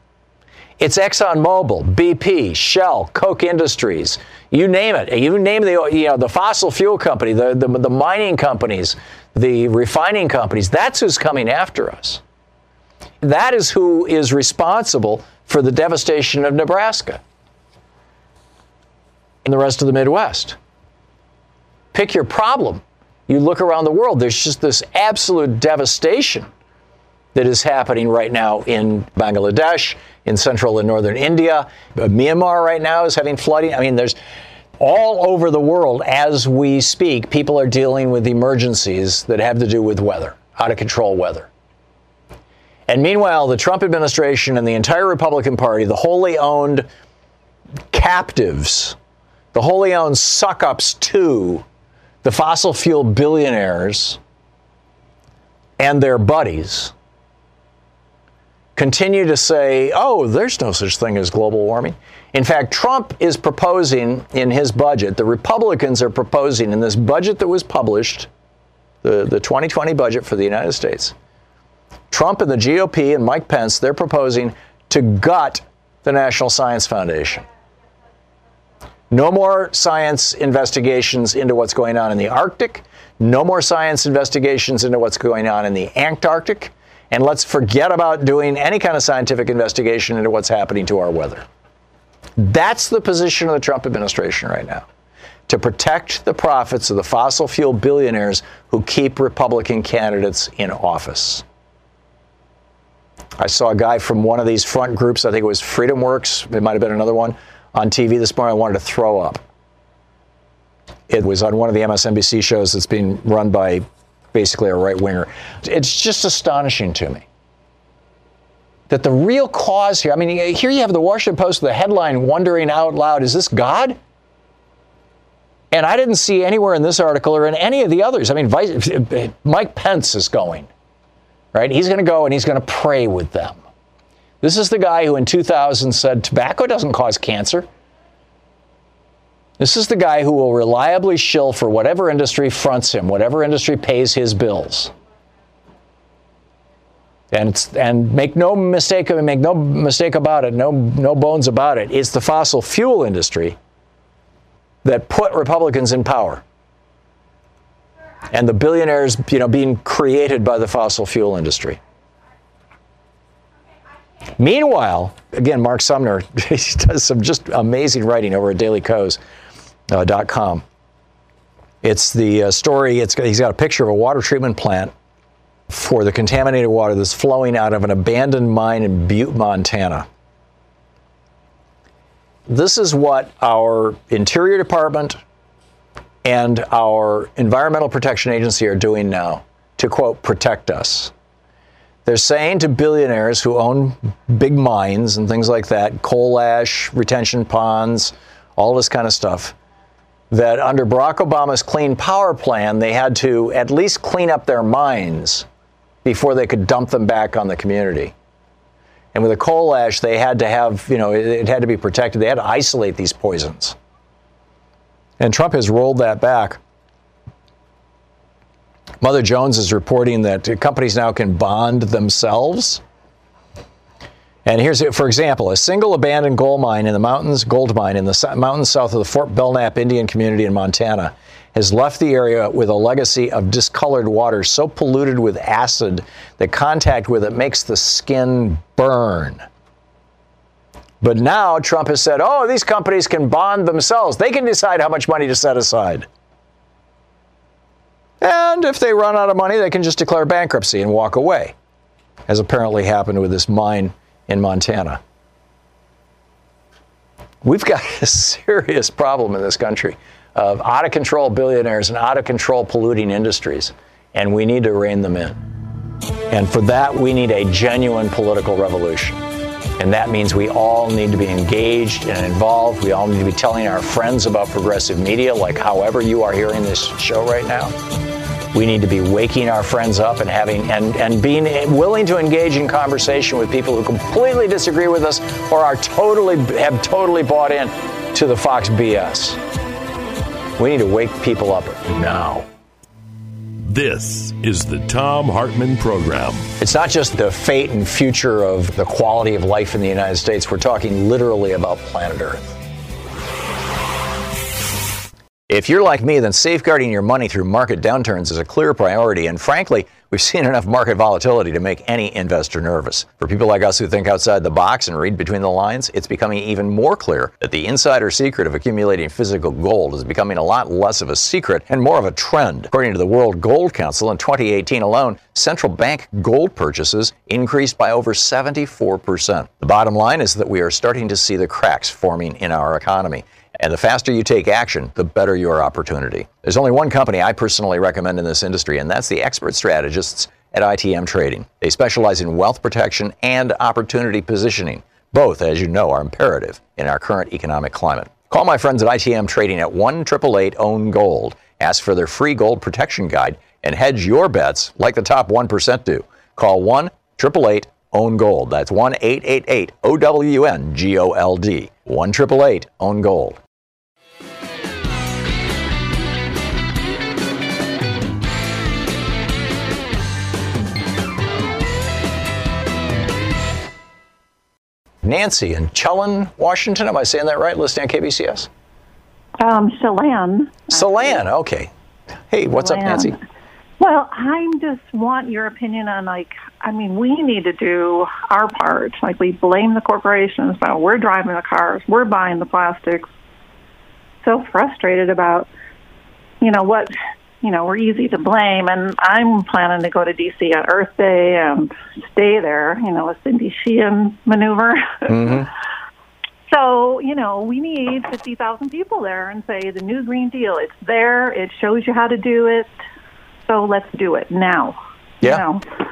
It's ExxonMobil, BP, Shell, Koch Industries, you name it. You name the you know the fossil fuel company, the, the, the mining companies, the refining companies. That's who's coming after us. That is who is responsible for the devastation of Nebraska and the rest of the Midwest. Pick your problem. You look around the world, there's just this absolute devastation that is happening right now in Bangladesh, in central and northern India. Myanmar right now is having flooding. I mean, there's all over the world as we speak, people are dealing with emergencies that have to do with weather, out of control weather. And meanwhile, the Trump administration and the entire Republican Party, the wholly owned captives, the wholly owned suck ups to the fossil fuel billionaires and their buddies continue to say, oh, there's no such thing as global warming. In fact, Trump is proposing in his budget, the Republicans are proposing in this budget that was published, the, the 2020 budget for the United States, Trump and the GOP and Mike Pence, they're proposing to gut the National Science Foundation. No more science investigations into what's going on in the Arctic. No more science investigations into what's going on in the Antarctic and let's forget about doing any kind of scientific investigation into what's happening to our weather. That's the position of the Trump administration right now to protect the profits of the fossil fuel billionaires who keep Republican candidates in office. I saw a guy from one of these front groups, I think it was Freedom Works, it might have been another one, on TV this morning. I wanted to throw up. It was on one of the MSNBC shows that's being run by basically a right winger. It's just astonishing to me that the real cause here, I mean, here you have the Washington Post, the headline wondering out loud, is this God? And I didn't see anywhere in this article or in any of the others. I mean, Vice, Mike Pence is going, right? He's going to go and he's going to pray with them. This is the guy who in 2000 said tobacco doesn't cause cancer. This is the guy who will reliably shill for whatever industry fronts him, whatever industry pays his bills. And, and make no mistake make no mistake about it, no, no bones about it. It's the fossil fuel industry that put Republicans in power. And the billionaires, you know, being created by the fossil fuel industry. Meanwhile, again, Mark Sumner does some just amazing writing over at Daily Kos uh, .com. It's the uh, story. It's he's got a picture of a water treatment plant for the contaminated water that's flowing out of an abandoned mine in Butte, Montana. This is what our Interior Department and our Environmental Protection Agency are doing now to quote protect us. They're saying to billionaires who own big mines and things like that, coal ash, retention ponds, all this kind of stuff that under Barack Obama's Clean Power Plan, they had to at least clean up their mines before they could dump them back on the community. And with the coal ash, they had to have, you know, it, had to be protected. They had to isolate these poisons. And Trump has rolled that back. Mother Jones is reporting that companies now can bond themselves and here's, it, for example, a single abandoned gold mine in the mountains, gold mine in the mountains south of the Fort Belknap Indian community in Montana has left the area with a legacy of discolored water so polluted with acid that contact with it makes the skin burn. But now Trump has said, oh, these companies can bond themselves. They can decide how much money to set aside. And if they run out of money, they can just declare bankruptcy and walk away, as apparently happened with this mine in Montana. We've got a serious problem in this country of out of control billionaires and out of control polluting industries, and we need to rein them in. And for that, we need a genuine political revolution. And that means we all need to be engaged and involved. We all need to be telling our friends about progressive media, like however you are hearing this show right now. We need to be waking our friends up and having and, and being willing to engage in conversation with people who completely disagree with us or are totally have totally bought in to the Fox BS. We need to wake people up now. This is the Thom Hartmann Program. It's not just the fate and future of the quality of life in the United States. We're talking literally about planet Earth. If you're like me, then safeguarding your money through market downturns is a clear priority. And frankly, we've seen enough market volatility to make any investor nervous. For people like us who think outside the box and read between the lines, it's becoming even more clear that the insider secret of accumulating physical gold is becoming a lot less of a secret and more of a trend. According to the World Gold Council, in 2018 alone, central bank gold purchases increased by over 74%. The bottom line is that we are starting to see the cracks forming in our economy. And the faster you take action, the better your opportunity. There's only one company I personally recommend in this industry, and that's the expert strategists at ITM Trading. They specialize in wealth protection and opportunity positioning. Both, as you know, are imperative in our current economic climate. Call my friends at ITM Trading at 1 888 Own Gold. Ask for their free gold protection guide and hedge your bets like the top 1% do. Call 1 888 Own Gold. That's 1 888 O W N G O L D. 1 Own Gold. Nancy in Chelan, Washington. Am I saying that right? Listening on KBCS? Um, Chelan. Chelan, okay. Hey, what's up, Nancy? Well, I just want your opinion on like, I mean, we need to do our part. Like, we blame the corporations, but we're driving the cars, we're buying the plastics. So frustrated about, you know, what you know, we're easy to blame. And I'm planning to go to D.C. on Earth Day and stay there, you know, a Cindy Sheehan maneuver. Mm-hmm. so, you know, we need 50,000 people there and say the new Green Deal, it's there, it shows you how to do it. So let's do it now. Yeah. You know?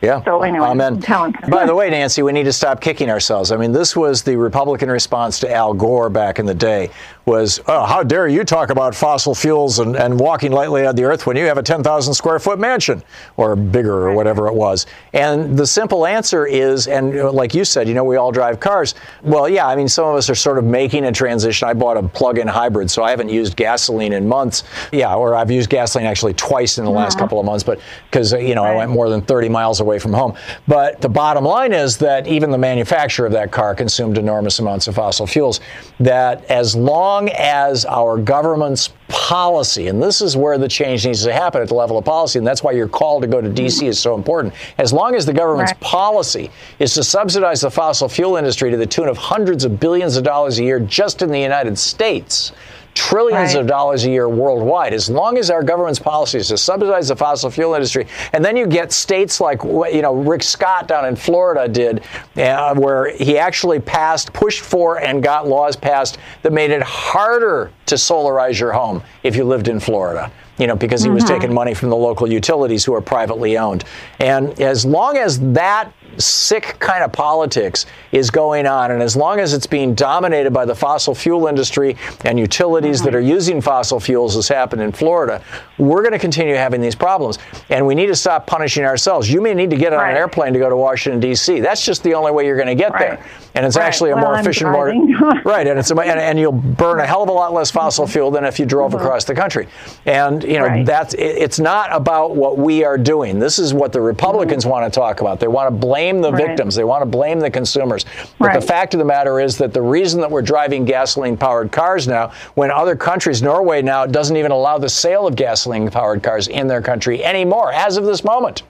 Yeah. So anyway, Amen. By the way, Nancy, we need to stop kicking ourselves. I mean, this was the Republican response to Al Gore back in the day was, oh, how dare you talk about fossil fuels and, and walking lightly on the earth when you have a 10,000 square foot mansion or bigger or whatever it was. And the simple answer is, and like you said, you know, we all drive cars. Well, yeah, I mean, some of us are sort of making a transition. I bought a plug in hybrid, so I haven't used gasoline in months. Yeah, or I've used gasoline actually twice in the last uh-huh. couple of months, but because, you know, I went more than 30 miles away from home. But the bottom line is that even the manufacturer of that car consumed enormous amounts of fossil fuels. That as long long as our government's policy, and this is where the change needs to happen at the level of policy, and that's why your call to go to D.C. Mm-hmm. is so important. As long as the government's right. policy is to subsidize the fossil fuel industry to the tune of hundreds of billions of dollars a year just in the United States, trillions right. of dollars a year worldwide. As long as our government's policy is to subsidize the fossil fuel industry, and then you get states like you know Rick Scott down in Florida did, uh, where he actually passed, pushed for, and got laws passed that made it harder to solarize your home if you lived in Florida you know, because he was mm-hmm. taking money from the local utilities who are privately owned. And as long as that sick kind of politics is going on, and as long as it's being dominated by the fossil fuel industry and utilities mm-hmm. that are using fossil fuels, as happened in Florida, we're going to continue having these problems. And we need to stop punishing ourselves. You may need to get on right. an airplane to go to Washington, D.C. That's just the only way you're going to get right. there. And it's right. actually a well, more I'm efficient, more right, and it's a, and, and, you'll burn a hell of a lot less fossil mm-hmm. fuel than if you drove mm-hmm. across the country. And you know that's it, it's not about what we are doing. This is what the Republicans mm-hmm. want to talk about. They want to blame the victims. They want to blame the consumers. But the fact of the matter is that the reason that we're driving gasoline-powered cars now, when other countries, Norway now doesn't even allow the sale of gasoline-powered cars in their country anymore, as of this moment.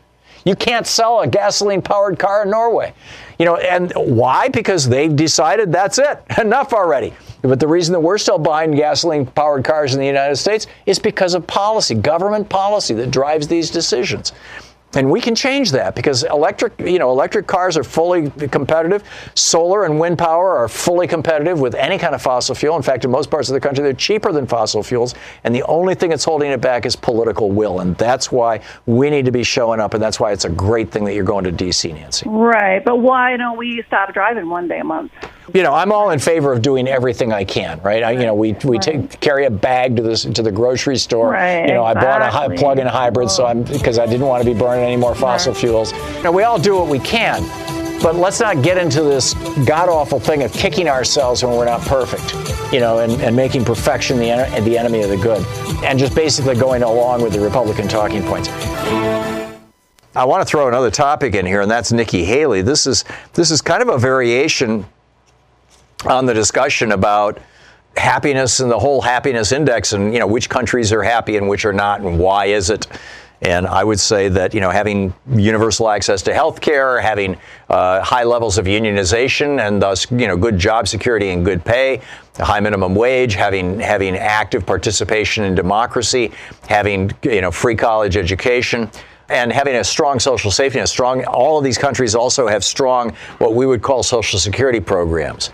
You can't sell a gasoline powered car in Norway. You know, and why? Because they've decided that's it. Enough already. But the reason that we're still buying gasoline powered cars in the United States is because of policy, government policy that drives these decisions. And we can change that because electric, you know, electric cars are fully competitive. Solar and wind power are fully competitive with any kind of fossil fuel. In fact, in most parts of the country, they're cheaper than fossil fuels. And the only thing that's holding it back is political will. And that's why we need to be showing up. And that's why it's a great thing that you're going to D.C., Nancy. Right. But why don't we stop driving one day a month? You know, I'm all in favor of doing everything I can, right? I, you know, we we take, carry a bag to this to the grocery store. Right, you know, I bought a hi- plug-in hybrid, so I'm oh. because I didn't want to be burning any more fossil fuels. You know, we all do what we can, but let's not get into this god awful thing of kicking ourselves when we're not perfect. You know, and, and making perfection the en- the enemy of the good, and just basically going along with the Republican talking points. I want to throw another topic in here, and that's Nikki Haley. This is this is kind of a variation on the discussion about happiness and the whole happiness index and you know which countries are happy and which are not and why is it and I would say that you know having universal access to health care, having uh, high levels of unionization, and thus you know good job security and good pay, a high minimum wage, having having active participation in democracy, having you know free college education. And having a strong social safety net, strong, all of these countries also have strong, what we would call social security programs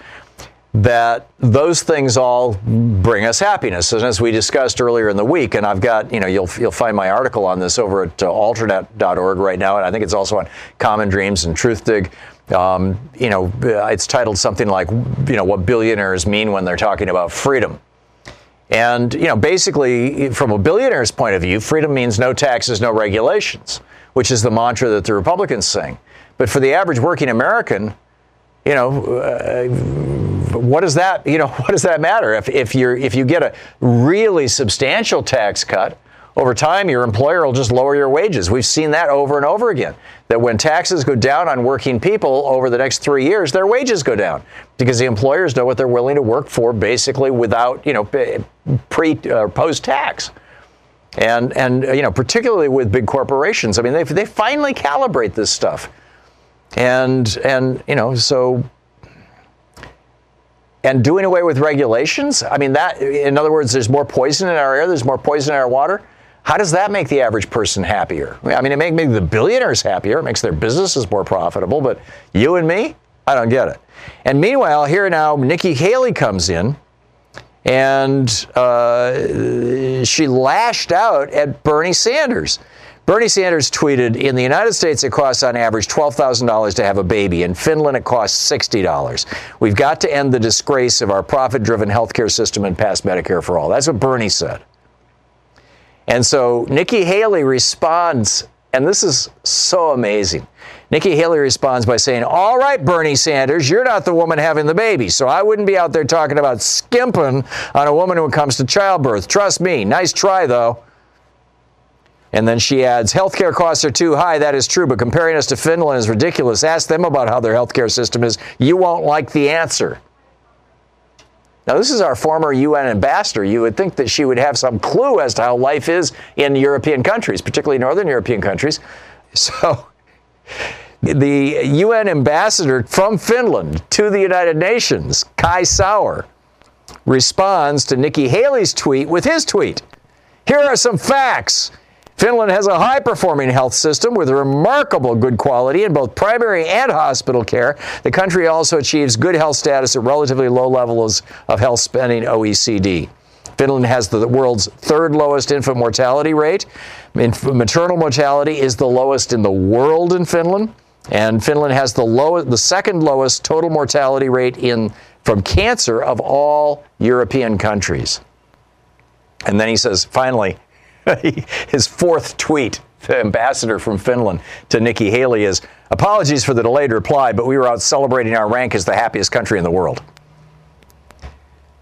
that those things all bring us happiness. And as we discussed earlier in the week, and I've got, you know, you'll, you'll find my article on this over at uh, alternet.org right now, and I think it's also on Common Dreams and TruthDig. Um, you know, uh, it's titled something like, you know, what billionaires mean when they're talking about freedom. And, you know, basically, from a billionaire's point of view, freedom means no taxes, no regulations, which is the mantra that the Republicans sing. But for the average working American, you know, uh, what does that, you know, what does that matter? If, if you're, if you get a really substantial tax cut, over time, your employer will just lower your wages. We've seen that over and over again. That when taxes go down on working people over the next three years, their wages go down because the employers know what they're willing to work for, basically without, you know, pre uh, or post tax. And and you know, particularly with big corporations, I mean, they they finally calibrate this stuff. And and you know, so and doing away with regulations, I mean that in other words, there's more poison in our air, there's more poison in our water. How does that make the average person happier? I mean, it makes maybe the billionaires happier, it makes their businesses more profitable, but you and me, I don't get it. And meanwhile, here now, Nikki Haley comes in and uh, she lashed out at Bernie Sanders. Bernie Sanders tweeted In the United States, it costs on average $12,000 to have a baby. In Finland, it costs $60. We've got to end the disgrace of our profit driven healthcare system and pass Medicare for all. That's what Bernie said. And so Nikki Haley responds, and this is so amazing. Nikki Haley responds by saying, All right, Bernie Sanders, you're not the woman having the baby, so I wouldn't be out there talking about skimping on a woman when it comes to childbirth. Trust me. Nice try, though. And then she adds, healthcare costs are too high. That is true, but comparing us to Finland is ridiculous. Ask them about how their healthcare system is. You won't like the answer. Now, this is our former UN ambassador. You would think that she would have some clue as to how life is in European countries, particularly Northern European countries. So, the UN ambassador from Finland to the United Nations, Kai Sauer, responds to Nikki Haley's tweet with his tweet. Here are some facts. Finland has a high performing health system with remarkable good quality in both primary and hospital care. The country also achieves good health status at relatively low levels of health spending OECD. Finland has the world's third lowest infant mortality rate. Maternal mortality is the lowest in the world in Finland, and Finland has the lowest, the second lowest total mortality rate in from cancer of all European countries. And then he says, finally, his fourth tweet, the ambassador from Finland to Nikki Haley is apologies for the delayed reply, but we were out celebrating our rank as the happiest country in the world.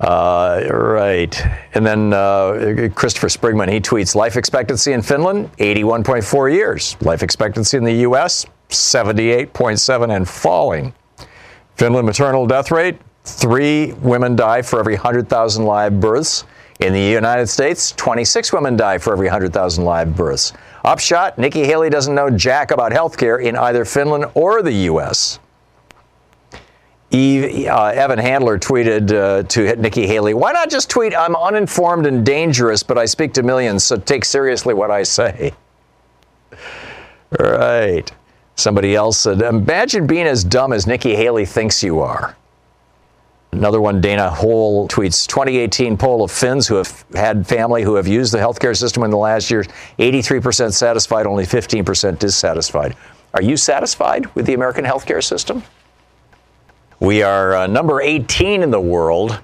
Uh, right. And then uh, Christopher Sprigman, he tweets life expectancy in Finland, 81.4 years. Life expectancy in the U.S., 78.7 and falling. Finland maternal death rate, three women die for every 100,000 live births. In the United States, 26 women die for every 100,000 live births. Upshot Nikki Haley doesn't know jack about health care in either Finland or the U.S. Eve, uh, Evan Handler tweeted uh, to Nikki Haley, "Why not just tweet I'm uninformed and dangerous, but I speak to millions, so take seriously what I say." Right. Somebody else said, "Imagine being as dumb as Nikki Haley thinks you are." Another one, Dana Hole tweets 2018 poll of Finns who have had family who have used the healthcare system in the last year 83% satisfied, only 15% dissatisfied. Are you satisfied with the American healthcare system? We are uh, number 18 in the world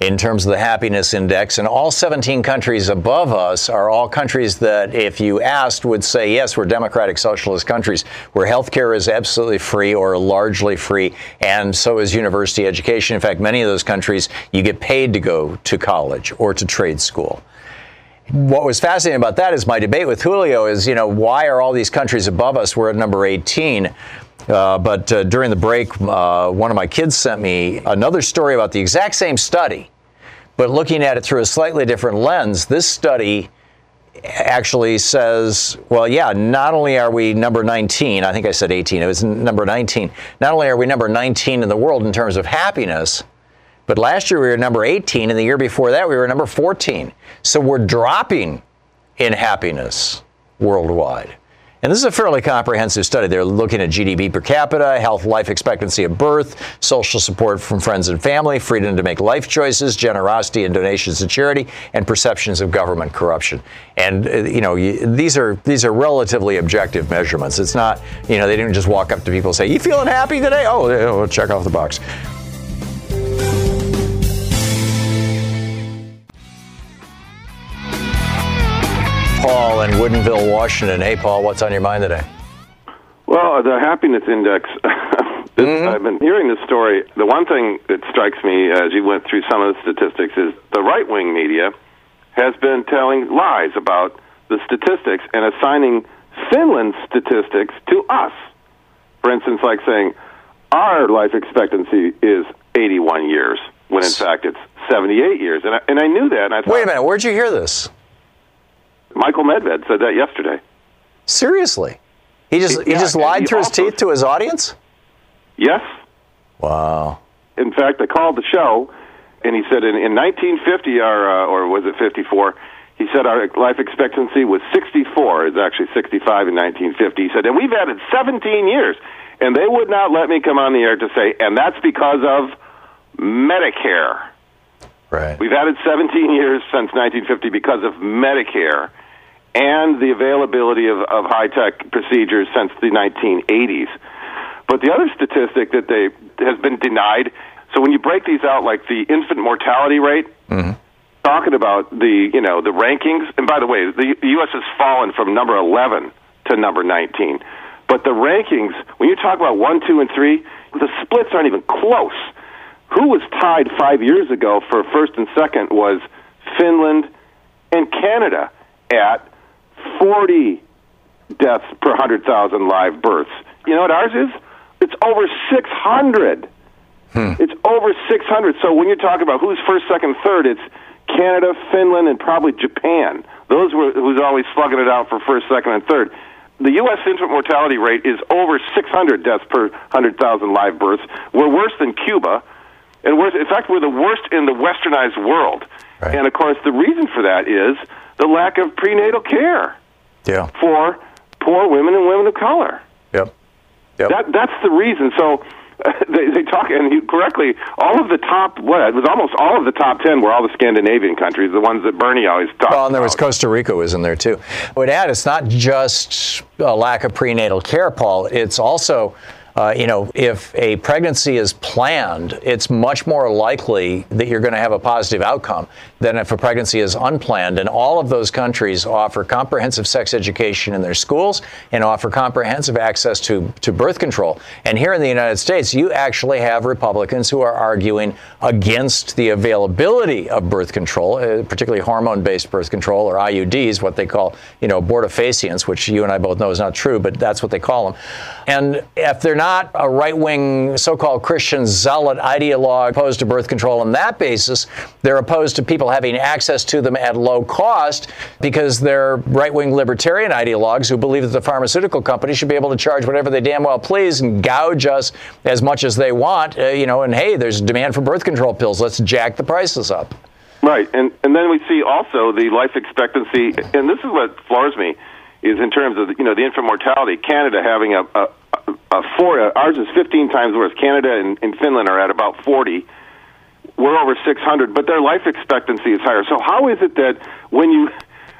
in terms of the happiness index, and all 17 countries above us are all countries that, if you asked, would say, yes, we're democratic socialist countries where healthcare is absolutely free or largely free, and so is university education. In fact, many of those countries, you get paid to go to college or to trade school what was fascinating about that is my debate with Julio is, you know, why are all these countries above us? We're at number 18. Uh, but uh, during the break, uh, one of my kids sent me another story about the exact same study, but looking at it through a slightly different lens. This study actually says, well, yeah, not only are we number 19, I think I said 18, it was number 19. Not only are we number 19 in the world in terms of happiness, but last year we were number 18, and the year before that we were number 14. So we're dropping in happiness worldwide. And this is a fairly comprehensive study. They're looking at GDP per capita, health life expectancy at birth, social support from friends and family, freedom to make life choices, generosity and donations to charity, and perceptions of government corruption. And uh, you know, these are these are relatively objective measurements. It's not, you know, they didn't just walk up to people and say, "You feeling happy today?" Oh, check off the box. Paul in Woodinville, Washington. Hey, Paul, what's on your mind today? Well, the happiness index. this, mm-hmm. I've been hearing this story. The one thing that strikes me as you went through some of the statistics is the right wing media has been telling lies about the statistics and assigning Finland's statistics to us. For instance, like saying our life expectancy is 81 years, when in fact it's 78 years. And I, and I knew that. And I thought, Wait a minute, where'd you hear this? Michael Medved said that yesterday. Seriously? He just he, he just lied he through his teeth to his audience? Yes. Wow. In fact, I called the show, and he said in, in 1950, our, uh, or was it 54? He said our life expectancy was 64. It's actually 65 in 1950. He said, and we've added 17 years, and they would not let me come on the air to say, and that's because of Medicare. Right. We've added 17 years since 1950 because of Medicare and the availability of, of high tech procedures since the 1980s. But the other statistic that they has been denied. So when you break these out, like the infant mortality rate, mm-hmm. talking about the you know the rankings. And by the way, the, the U.S. has fallen from number 11 to number 19. But the rankings, when you talk about one, two, and three, the splits aren't even close. Who was tied five years ago for first and second was Finland and Canada at 40 deaths per 100,000 live births. You know what ours is? It's over 600. Hmm. It's over 600. So when you talk about who's first, second, third, it's Canada, Finland, and probably Japan. Those were who's always slugging it out for first, second, and third. The U.S. infant mortality rate is over 600 deaths per 100,000 live births. We're worse than Cuba, and worse. In fact, we're the worst in the westernized world. Right. And of course, the reason for that is the lack of prenatal care yeah. for poor women and women of color. Yep. Yep. That that's the reason. So uh, they, they talk and he, correctly. All of the top, what it was almost all of the top ten were all the Scandinavian countries, the ones that Bernie always talked. About. Well, and there about. was Costa Rica was in there too. I would add, it's not just a lack of prenatal care, Paul. It's also uh, you know, if a pregnancy is planned, it's much more likely that you're going to have a positive outcome than if a pregnancy is unplanned. And all of those countries offer comprehensive sex education in their schools and offer comprehensive access to, to birth control. And here in the United States, you actually have Republicans who are arguing against the availability of birth control, uh, particularly hormone-based birth control or IUDs, what they call, you know, abortifacients, which you and I both know is not true, but that's what they call them. And if they're not not a right wing so called Christian zealot ideologue opposed to birth control on that basis. They're opposed to people having access to them at low cost because they're right wing libertarian ideologues who believe that the pharmaceutical companies should be able to charge whatever they damn well please and gouge us as much as they want, uh, you know, and hey, there's demand for birth control pills. Let's jack the prices up. Right, and and then we see also the life expectancy, and this is what floors me, is in terms of you know the infant mortality. Canada having a, a, a four, uh, ours is 15 times worse. Canada and, and Finland are at about 40. We're over 600, but their life expectancy is higher. So how is it that when you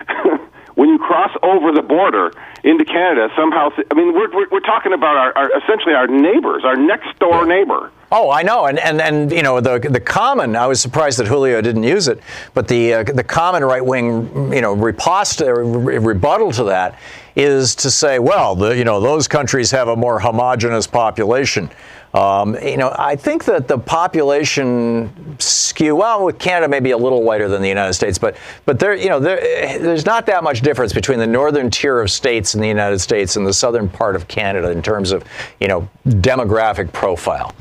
when you cross over the border into Canada, somehow, I mean, we're, we're, we're talking about our, our, essentially our neighbors, our next door neighbor. Oh, I know, and and and you know the the common. I was surprised that Julio didn't use it, but the uh, the common right wing, you know, riposte uh, re- rebuttal to that is to say, well, the, you know, those countries have a more homogenous population. Um, you know, I think that the population skew. Well, with Canada maybe a little whiter than the United States, but but there, you know, there, there's not that much difference between the northern tier of states in the United States and the southern part of Canada in terms of you know demographic profile.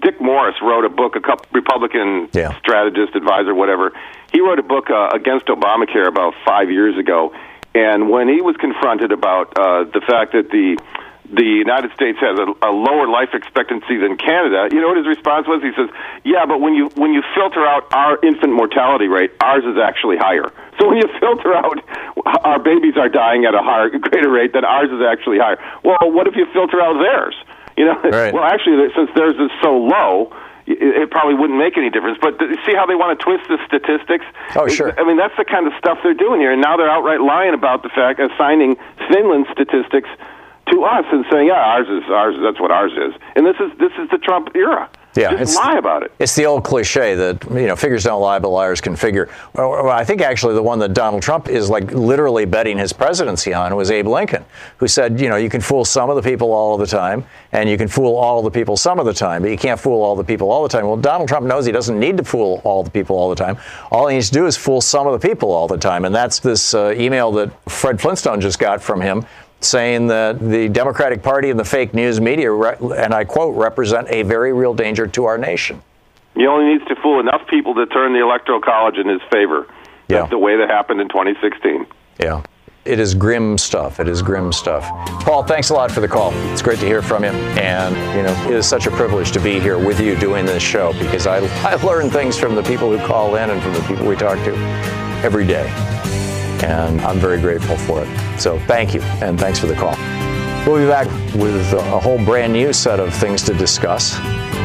Dick Morris wrote a book, a couple, Republican yeah. strategist, advisor, whatever. He wrote a book uh, against Obamacare about five years ago, and when he was confronted about uh, the fact that the the United States has a, a lower life expectancy than Canada, you know what his response was? He says, "Yeah, but when you when you filter out our infant mortality rate, ours is actually higher. So when you filter out our babies are dying at a higher greater rate, than ours is actually higher. Well, what if you filter out theirs? You know, right. well, actually, since theirs is so low." It, probably wouldn't make any difference. But see how they want to twist the statistics? Oh, sure. I mean, that's the kind of stuff they're doing here. And now they're outright lying about the fact, assigning Finland statistics to us and saying, "Yeah, ours is ours. That's what ours is." And this is this is the Trump era. Yeah, Just it's, lie about it. It's the old cliche that you know figures don't lie, but liars can figure. Well, I think actually the one that Donald Trump is like literally betting his presidency on was Abe Lincoln, who said, you know, you can fool some of the people all of the time, and you can fool all the people some of the time, but you can't fool all the people all the time. Well, Donald Trump knows he doesn't need to fool all the people all the time. All he needs to do is fool some of the people all the time, and that's this uh, email that Fred Flintstone just got from him saying that the Democratic Party and the fake news media, and I quote, represent a very real danger to our nation. He only needs to fool enough people to turn the Electoral College in his favor. Yeah. That's the way that happened in 2016. Yeah. It is grim stuff. It is grim stuff. Paul, thanks a lot for the call. It's great to hear from you. And, you know, it is such a privilege to be here with you doing this show because I, I learn things from the people who call in and from the people we talk to every day and I'm very grateful for it. So thank you, and thanks for the call. We'll be back with a whole brand new set of things to discuss.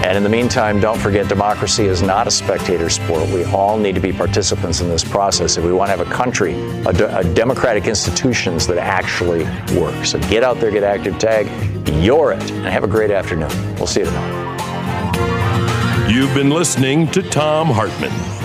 And in the meantime, don't forget democracy is not a spectator sport. We all need to be participants in this process if we want to have a country, a, de- a democratic institutions that actually work. So get out there, get active, tag, you're it, and have a great afternoon. We'll see you tomorrow. You've been listening to Thom Hartmann.